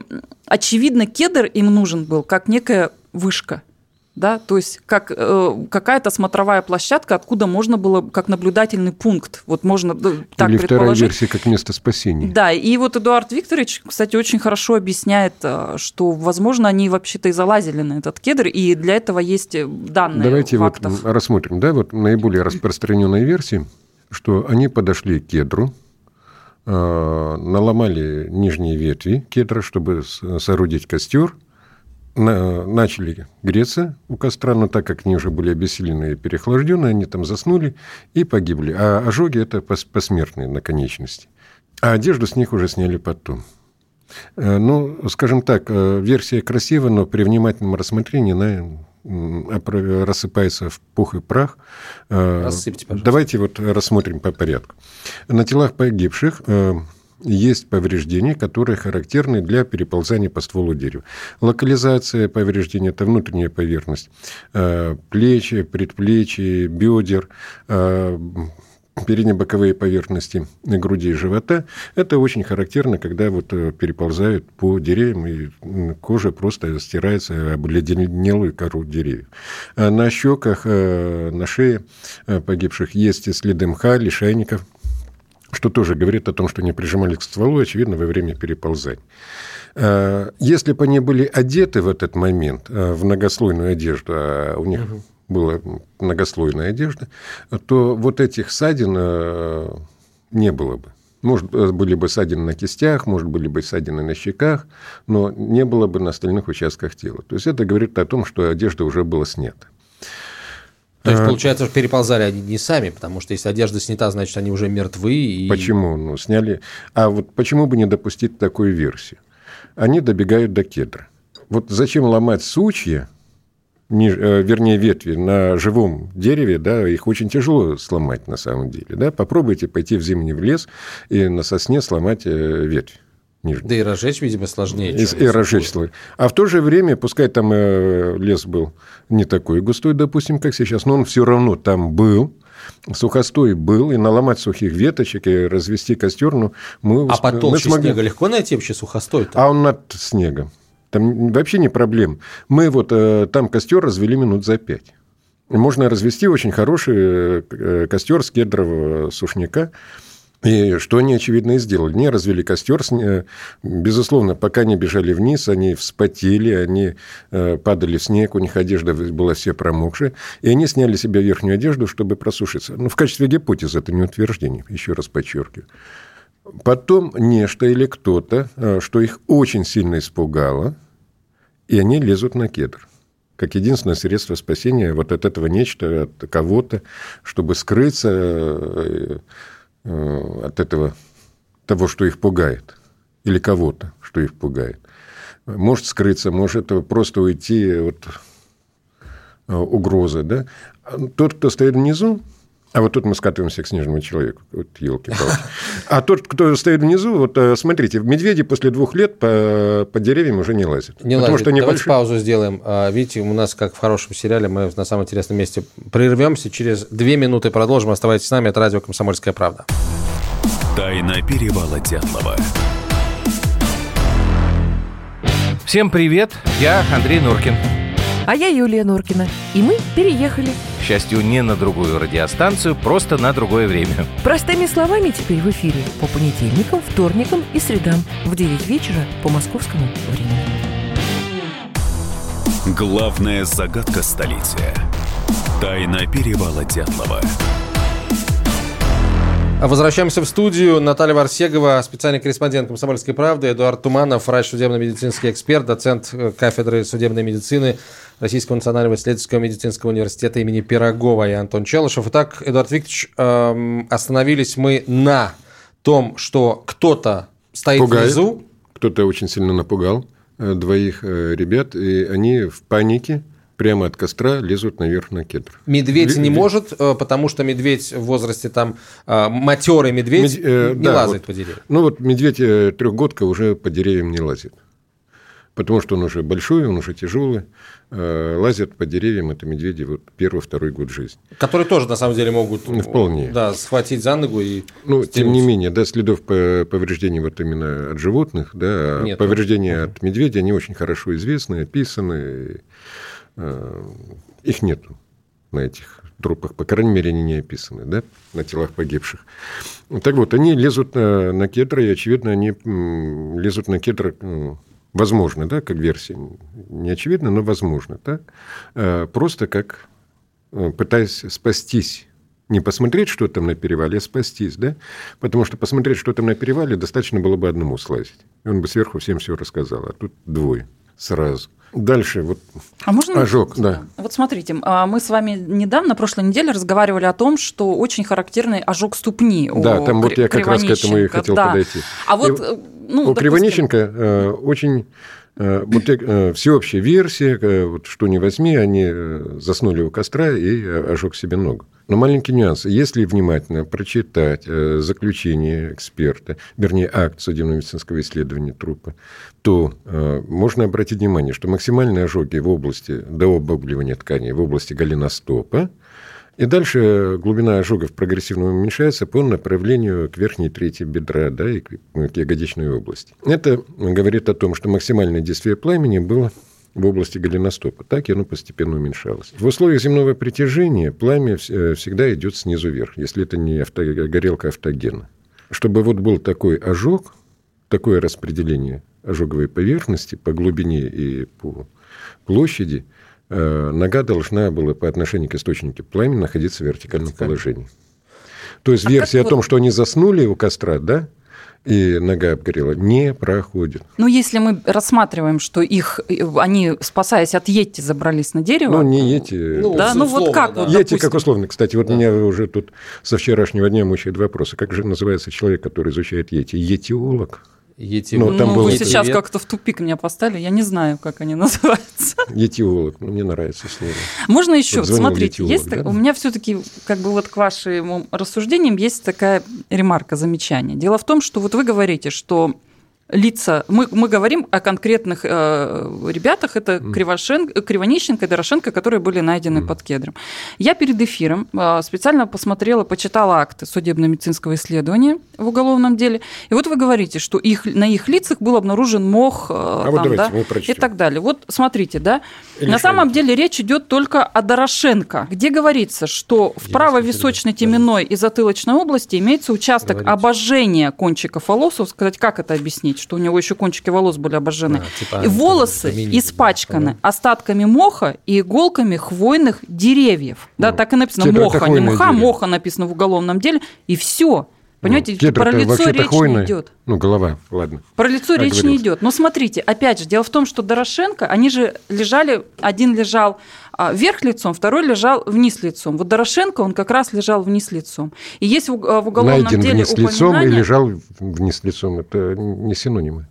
очевидно, кедр им нужен был как некая вышка – да, то есть как э, какая-то смотровая площадка, откуда можно было как наблюдательный пункт, вот можно э, так Или вторая версия как место спасения. Да, и вот Эдуард Викторович, кстати, очень хорошо объясняет, э, что, возможно, они вообще-то и залазили на этот кедр, и для этого есть данные Давайте фактов. вот рассмотрим, да, вот наиболее распространенная версия, что они подошли к кедру, Э, наломали нижние ветви кедра, чтобы соорудить костер, начали греться у костра, но так как они уже были обессилены и переохлаждены, они там заснули и погибли. А ожоги – это посмертные на конечности. А одежду с них уже сняли потом. Э, ну, скажем так, э, версия красивая, но при внимательном рассмотрении она рассыпается в пух и прах. Э, Рассыпьте, пожалуйста. Давайте вот рассмотрим по порядку. На телах погибших э, есть повреждения, которые характерны для переползания по стволу дерева. Локализация повреждения – это внутренняя поверхность. Э, плечи, предплечья, бедер, передне-боковые поверхности груди и живота. Это очень характерно, когда вот э, переползают по деревьям, и кожа просто стирается об обледенелую кору деревьев. А на щеках, э, на шее э, погибших есть следы мха, лишайников, что тоже говорит о том, что они прижимались к стволу, очевидно, во время переползания. Если бы они были одеты в этот момент в многослойную одежду, а у них угу была многослойная одежда, то вот этих ссадин э, не было бы. Может, э, были бы ссадины на кистях, может, были бы ссадины на щеках, но не было бы на остальных участках тела. То есть это говорит о том, что одежда уже была снята. То есть, э, получается, что переползали они не сами, потому что если одежда снята, значит, они уже мертвы. И... Почему? Ну, сняли. А вот почему бы не допустить такую версию? Они добегают до кедра. Вот зачем ломать сучья, Э, вернее, ветви на живом дереве, да, их очень тяжело сломать на самом деле. Да? Попробуйте пойти в зимний в лес и на сосне сломать э, ветвь. Нижний. Да и разжечь, видимо, сложнее. И, и разжечь сложнее. А в то же время, пускай там э, лес был не такой густой, допустим, как сейчас, но он все равно там был, сухостой был, и наломать сухих веточек, и развести костер, ну, мы... А под толще смогли... снега легко найти вообще сухостой? -то? А он над снегом. Там вообще не проблем. Мы вот э, там костер развели минут за пять. Можно развести очень хороший э, костер с кедрового сушняка. И что они, очевидно, и сделали. Не развели костер, э, безусловно, пока они бежали вниз, они вспотели, они падали в снег, у них одежда была все промокшая, и они сняли себе верхнюю одежду, чтобы просушиться. Ну, в качестве гипотезы, это не утверждение, еще раз подчеркиваю. Потом нечто или кто-то, что их очень сильно испугало, и они лезут на кедр. как единственное средство спасения вот от этого нечто, от кого-то, чтобы скрыться э, э, от этого того, что их пугает, или кого-то, что их пугает. Может скрыться, может просто уйти от э, угрозы. Да? Тот, кто стоит внизу, а вот тут мы скатываемся к снежному человеку. Вот елки-палки. А тот, кто стоит внизу, вот э, смотрите, медведи после двух лет по, по деревьям уже не лазят. Не потому лазят. Что Давайте большие... паузу сделаем. А, видите, у нас, как в хорошем сериале, мы на самом интересном месте прервемся. Через две минуты продолжим. Оставайтесь с нами. Это радио «Комсомольская правда». Тайна перевала Дятлова. Всем привет, я Андрей Нуркин. А я Юлия Нуркина. И мы переехали. К счастью, не на другую радиостанцию, просто на другое время. Простыми словами теперь в эфире по понедельникам, вторникам и средам в 9 вечера по московскому времени. Главная загадка столетия. Тайна перевала Дятлова. Возвращаемся в студию. Наталья Варсегова, специальный корреспондент «Комсомольской правды», Эдуард Туманов, врач судебно-медицинский эксперт, доцент э, кафедры судебной медицины Российского национального исследовательского медицинского университета имени Пирогова и Антон Челышев. Итак, Эдуард Викторович, эм, остановились мы на том, что кто-то стоит Пугает. внизу. Кто-то очень сильно напугал э, двоих э, ребят, и они в панике прямо от костра лезут наверх на кедр. Медведь не может, э, потому что медведь в возрасте там матерый медведь Мед... Не да, лазает вот. по деревьям. Ну вот медведь трехгодка уже по деревьям не лазит. Потому что он уже большой, он уже тяжелый. Лазят по деревьям, это медведи вот первый-второй год жизни. Которые тоже, на самом деле, могут ну, Вполне. Да, схватить за ногу и Ну, стянуть. тем не менее, да, следов повреждений вот именно от животных, да, Нет, повреждения ну. от медведя, они очень хорошо известны, описаны. Э, их нету на этих трупах, по крайней мере, они не описаны, да, на телах погибших. Так вот, они лезут на, на кедра, и, очевидно, они лезут на кедра, ну, возможно, да, как версия, не очевидно, но возможно, да, э, просто как э, пытаясь спастись не посмотреть, что там на перевале, а спастись, да? Потому что посмотреть, что там на перевале, достаточно было бы одному слазить. Он бы сверху всем все рассказал, а тут двое сразу – Дальше вот а можно ожог, да. Вот смотрите, а, мы с вами недавно, на прошлой неделе, разговаривали о том, что очень характерный ожог ступни. Да, у там вот я как раз к этому и хотел да. подойти. А вот, и, э, ну, у допустим... Кривонищенко э, очень Э, вот всеобщая версия, вот что не возьми, они заснули у костра и ожег себе ногу. Но маленький нюанс. Если внимательно прочитать заключение эксперта, вернее, акт судебно-медицинского исследования трупа, то можно обратить внимание, что максимальные ожоги в области дообугливания тканей, в области голеностопа, и дальше глубина ожогов прогрессивно уменьшается по направлению к верхней трети бедра да, и к ягодичной области. Это говорит о том, что максимальное действие пламени было в области голеностопа. Так и оно постепенно уменьшалось. В условиях земного притяжения пламя э, всегда идет снизу вверх, если это не авто, горелка автогена. Чтобы вот был такой ожог, такое распределение ожоговой поверхности по глубине и по площади – Э, нога должна была по отношению к источнику пламени находиться в вертикальном Вертикаль. положении. То есть а версия о том, вот... что они заснули у костра, да, и нога обгорела, не проходит. Ну, если мы рассматриваем, что их, они, спасаясь от Йети, забрались на дерево. Ну, не Йети. Ну, да, ну вот как? Да. Вот, Йети как условно. Кстати, вот да. меня уже тут со вчерашнего дня мучает вопрос. А как же называется человек, который изучает Йети? Йетиолог? Етиолог. Ну, там ну, был... вы сейчас как-то в тупик меня поставили, я не знаю, как они называются. Етиолог, ну, мне нравится слово. Можно еще, вот смотрите, есть, да? у меня все-таки, как бы вот к вашим рассуждениям, есть такая ремарка, замечание. Дело в том, что вот вы говорите, что лица. Мы, мы говорим о конкретных э, ребятах. Это mm. Кривошенко, Кривонищенко и Дорошенко, которые были найдены mm. под кедром. Я перед эфиром э, специально посмотрела, почитала акты судебно-медицинского исследования в уголовном деле. И вот вы говорите, что их, на их лицах был обнаружен мох э, а там, вот да, и так далее. Вот смотрите, да. Или на самом деле речь идет только о Дорошенко, где говорится, что в правовисочной теменной и затылочной области имеется участок Говорите. обожжения кончиков волос. Сказать, как это объяснить? Что у него еще кончики волос были обожжены. Да, типа, и волосы домини, испачканы да. остатками моха и иголками хвойных деревьев. Да, ну, так и написано моха, не муха, дерево. моха написано в уголовном деле. И все. Понимаете, ну, про лицо речь хвойная. не идет. Ну, голова, ладно. Про лицо речь не идет. Но смотрите, опять же, дело в том, что Дорошенко, они же лежали, один лежал а, вверх лицом, второй лежал вниз лицом. Вот Дорошенко, он как раз лежал вниз лицом. И есть в, в уголовном Найден деле вниз лицом и лежал вниз лицом. Это не синонимы.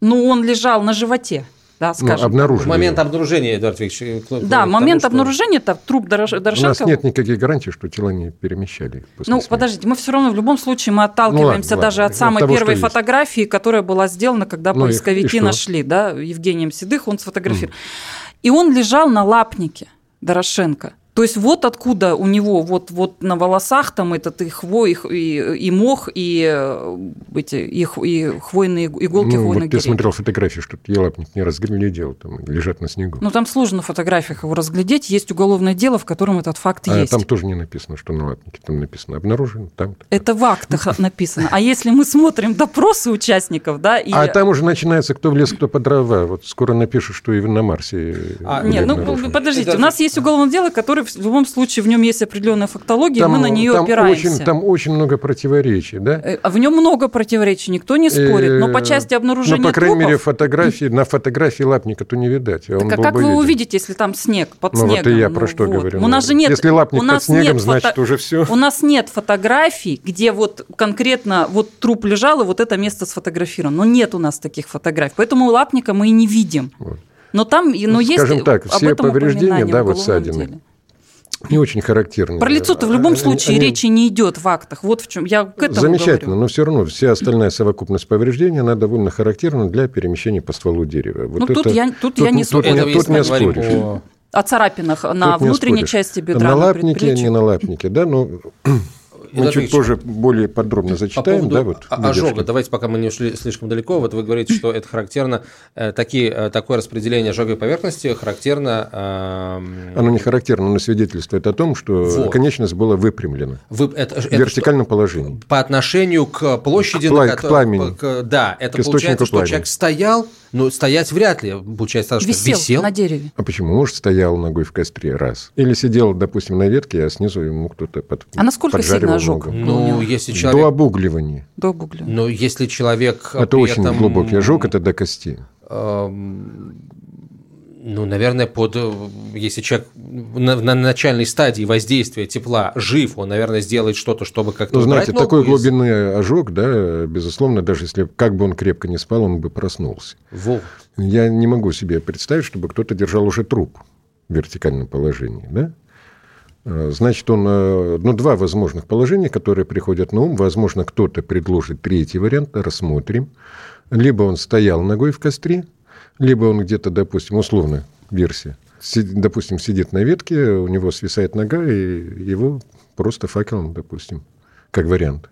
Ну, он лежал на животе да, ну, скажем. Ну, обнаружили. Момент обнаружения, Эдуард Викторович. Да, момент того, обнаружения, это труп Дорошенко. У нас нет никаких гарантий, что тела не перемещали. Ну, смерти. подождите, мы все равно в любом случае мы отталкиваемся ну, ладно, даже ладно. от самой того, первой фотографии, есть. которая была сделана, когда ну, поисковики и, и нашли, да, Евгением Седых, он сфотографировал. Mm. И он лежал на лапнике Дорошенко. То есть вот откуда у него вот, вот на волосах там этот и хвой, и, и мох, и, э, эти, и, и хвойные иголки ну, хвойных вот ты смотрел фотографии, что елапник не разглядел, там лежат на снегу. Ну там сложно на фотографиях его разглядеть, есть уголовное дело, в котором этот факт а есть. там тоже не написано, что на лапнике, там написано обнаружен, там. Это в актах написано. А если мы смотрим допросы участников, да, и... А там уже начинается, кто в лес, кто по дрова. Вот скоро напишут, что и на Марсе. А, нет, ну подождите, у нас есть уголовное дело, которое в любом случае в нем есть определенная фактология, там, мы на нее там опираемся. Очень, там очень много противоречий, да? Э, в нем много противоречий, никто не спорит, но по части обнаружения Ну, по крайней трупов... мере, фотографии, на фотографии лапника-то не видать. А так, а как вы увидите, если там снег, под ну, снегом? вот и я про что вот. говорю. У нас же нет, если лапник у нас под снегом, нет значит, фото... уже все. У нас нет фотографий, где вот конкретно вот труп лежал, и вот это место сфотографировано. Но нет у нас таких фотографий, поэтому лапника мы и не видим. Вот. Но там, но есть Скажем так, все повреждения, да, вот ссадины, деле не очень характерны. Про лицо-то в любом случае они... речи не идет в актах. Вот в чем я к этому Замечательно, говорю. но все равно вся остальная совокупность повреждений, она довольно характерна для перемещения по стволу дерева. Вот ну, это, тут я, тут, тут я не тут, тут, тут не споришь. О... О царапинах на тут внутренней части бедра. На лапнике, не на лапнике, да, но мы чуть Ильич, позже более подробно зачитаем. По да, вот, ожога, давайте, пока мы не ушли слишком далеко, вот вы говорите, что это характерно, э, такие, э, такое распределение ожоговой поверхности характерно... Э, Оно не характерно, но свидетельствует о том, что вот. конечность была выпрямлена Вы, это, в вертикальном что, положении. По отношению к площади... К, пла- к пламени. К, да, это получается, что человек стоял, но стоять вряд ли, получается, что висел, висел. на дереве. А почему? Может, стоял ногой в костре, раз. Или сидел, допустим, на ветке, а снизу ему кто-то под, А насколько сильно ожог? Ну, если человек... До обугливания. До обугливания. Но если человек... Это очень этом... глубокий ожог, это до кости. Ну, наверное, под, если человек на, на начальной стадии воздействия тепла жив, он, наверное, сделает что-то, чтобы как-то Ну, знаете, такой из... глубины ожог, да, безусловно, даже если как бы он крепко не спал, он бы проснулся. Во. Я не могу себе представить, чтобы кто-то держал уже труп в вертикальном положении, да? А, значит, он, э, ну, два возможных положения, которые приходят на ум. Возможно, кто-то предложит третий вариант, рассмотрим. Либо он стоял ногой в костре, либо он где-то, допустим, условно, версия, допустим, сидит на ветке, у него свисает нога, и его просто факелом, допустим, как вариант.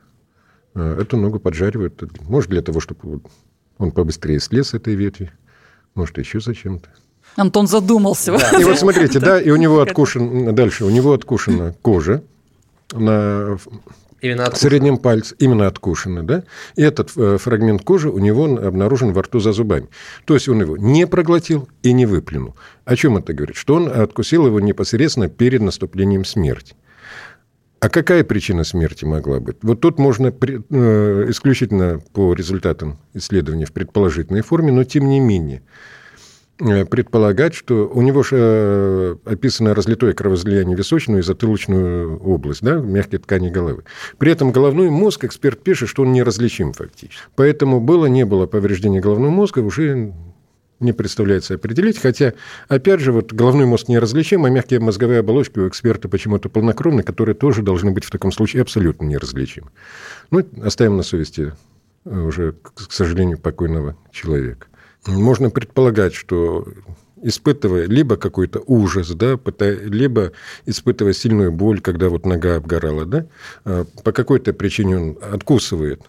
А, эту ногу поджаривают, может, для того, чтобы он побыстрее слез с этой ветви, может, еще зачем-то. Антон задумался. Да. И вот смотрите, да, и у него откушен, дальше, у него откушена кожа на Именно среднем пальце, именно откушено, да? И этот э, фрагмент кожи у него обнаружен во рту за зубами. То есть он его не проглотил и не выплюнул. О чем это говорит? Что он откусил его непосредственно перед наступлением смерти. А какая причина смерти могла быть? Вот тут можно э, исключительно по результатам исследования в предположительной форме, но тем не менее – предполагать, что у него же э, описано разлитое кровоизлияние в височную и затылочную область, да, мягкие ткани головы. При этом головной мозг, эксперт пишет, что он неразличим фактически. Поэтому было, не было повреждения головного мозга, уже не представляется определить. Хотя, опять же, вот головной мозг неразличим, а мягкие мозговые оболочки у эксперта почему-то полнокровные, которые тоже должны быть в таком случае абсолютно неразличимы. Ну, оставим на совести э, уже, к сожалению, покойного человека можно предполагать, что испытывая либо какой-то ужас, да, либо испытывая сильную боль, когда вот нога обгорала, да, а, по какой-то причине он откусывает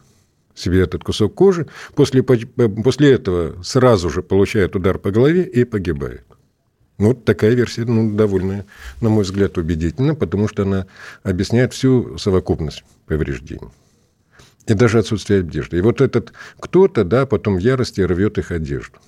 себе этот кусок кожи, после, после этого сразу же получает удар по голове и погибает. Ну, вот такая версия ну, довольно, на мой взгляд, убедительна, потому что она объясняет всю совокупность повреждений. И даже отсутствие одежды. И вот этот кто-то, да, потом в ярости рвет их одежду.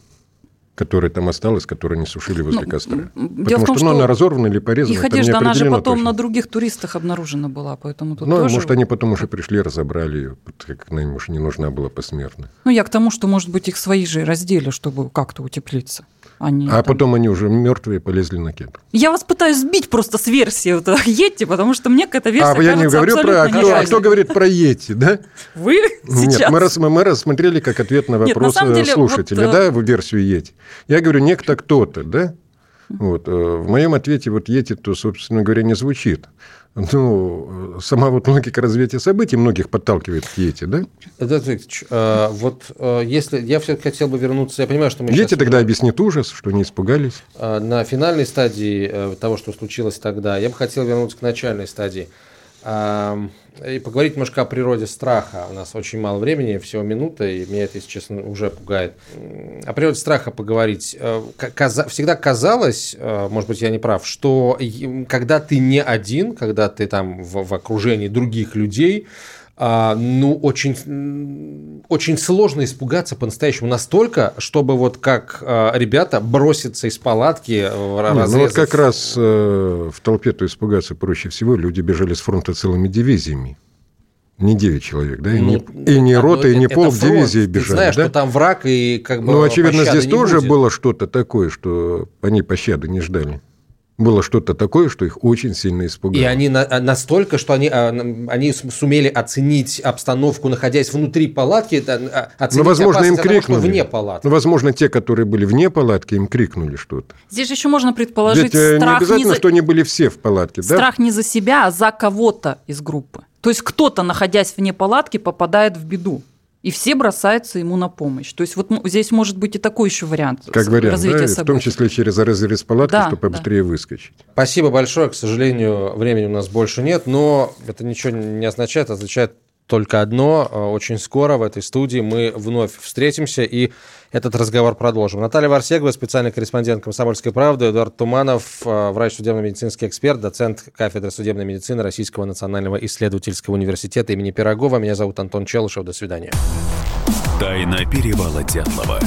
которая там осталась, которую не сушили возле Ну, костра. Потому том, что, ну, она разорвана или порезана, Их одежда, она же потом точно. на других туристах обнаружена была, поэтому тут Ну, тоже... может, они потом уже пришли, разобрали ее, как она им уже не нужна была посмертно. Ну, я к тому, что, может быть, их свои же раздели, чтобы как-то утеплиться. Они а там- потом они уже мертвые полезли на кет. Я вас пытаюсь сбить просто с версии вот Йети, потому что мне эта версия А я не говорю про... А кто, а кто говорит про Йети, да? Вы Нет, сейчас? мы, рас- мы рассмотрели как ответ на Нет, на вопрос э, деле, слушателя, вот, э, да, в версию Йети. Я говорю, некто кто-то, да? Вот, э, в моем ответе вот Йети, то, собственно говоря, не звучит. Ну, сама вот логика развития событий многих подталкивает к Йети, да? Эдуард Викторович, э, вот э, если я все-таки хотел бы вернуться, я понимаю, что мы Йети сейчас тогда объяснит ужас, что не испугались. э, на финальной стадии э, того, что случилось тогда. Я бы хотел вернуться к начальной стадии и поговорить немножко о природе страха. У нас очень мало времени, всего минута, и меня это, если честно, уже пугает. О природе страха поговорить. Э, Всегда казалось, э, может быть, я не прав, что когда ты не один, когда ты там в, в окружении других людей, ну, очень, очень сложно испугаться по-настоящему настолько, чтобы вот как а, ребята броситься из палатки, э, Не, ну вот как раз э, в толпе-то испугаться проще всего. Люди бежали с фронта целыми дивизиями. Не 9 человек, да? И, Ну, не, и не рота, и не это полк фронт. дивизии Ты бежали, знаешь, да? что там враг, и как бы Ну, очевидно, здесь тоже будет. было что-то такое, что они пощады не ждали. Было что-то такое, что их очень сильно испугало. И они на- настолько, что они, а, они сумели оценить обстановку, находясь внутри палатки, это, а, оценить Ну, возможно, им опасность того, что крикнули. вне палатки. Ну, возможно, те, которые были вне палатки, им крикнули что-то. Здесь же еще можно предположить Ведь э, не страх, не обязательно, за... что они были все в палатке, да? страх не за себя, а за кого-то из группы. То есть кто-то, находясь вне палатки, попадает в беду. И все бросаются ему на помощь. То есть вот м- здесь может быть и такой еще вариант Как вариант, развития да? И в событий. том числе через разрез палатки, Да, чтобы да. побыстрее выскочить. Спасибо большое. К сожалению, времени у нас больше нет, но это ничего не означает. Означает только одно. Э, Очень скоро в этой студии мы вновь встретимся и этот разговор продолжим. Наталья Варсегова, специальный корреспондент «Комсомольской правды», Эдуард Туманов, э, врач судебно-медицинский эксперт, доцент кафедры судебной медицины Российского национального исследовательского университета имени Пирогова. Меня зовут Антон Челышев. До свидания. Тайна перевала Дятлова.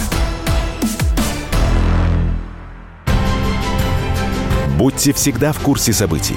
Будьте всегда в курсе событий.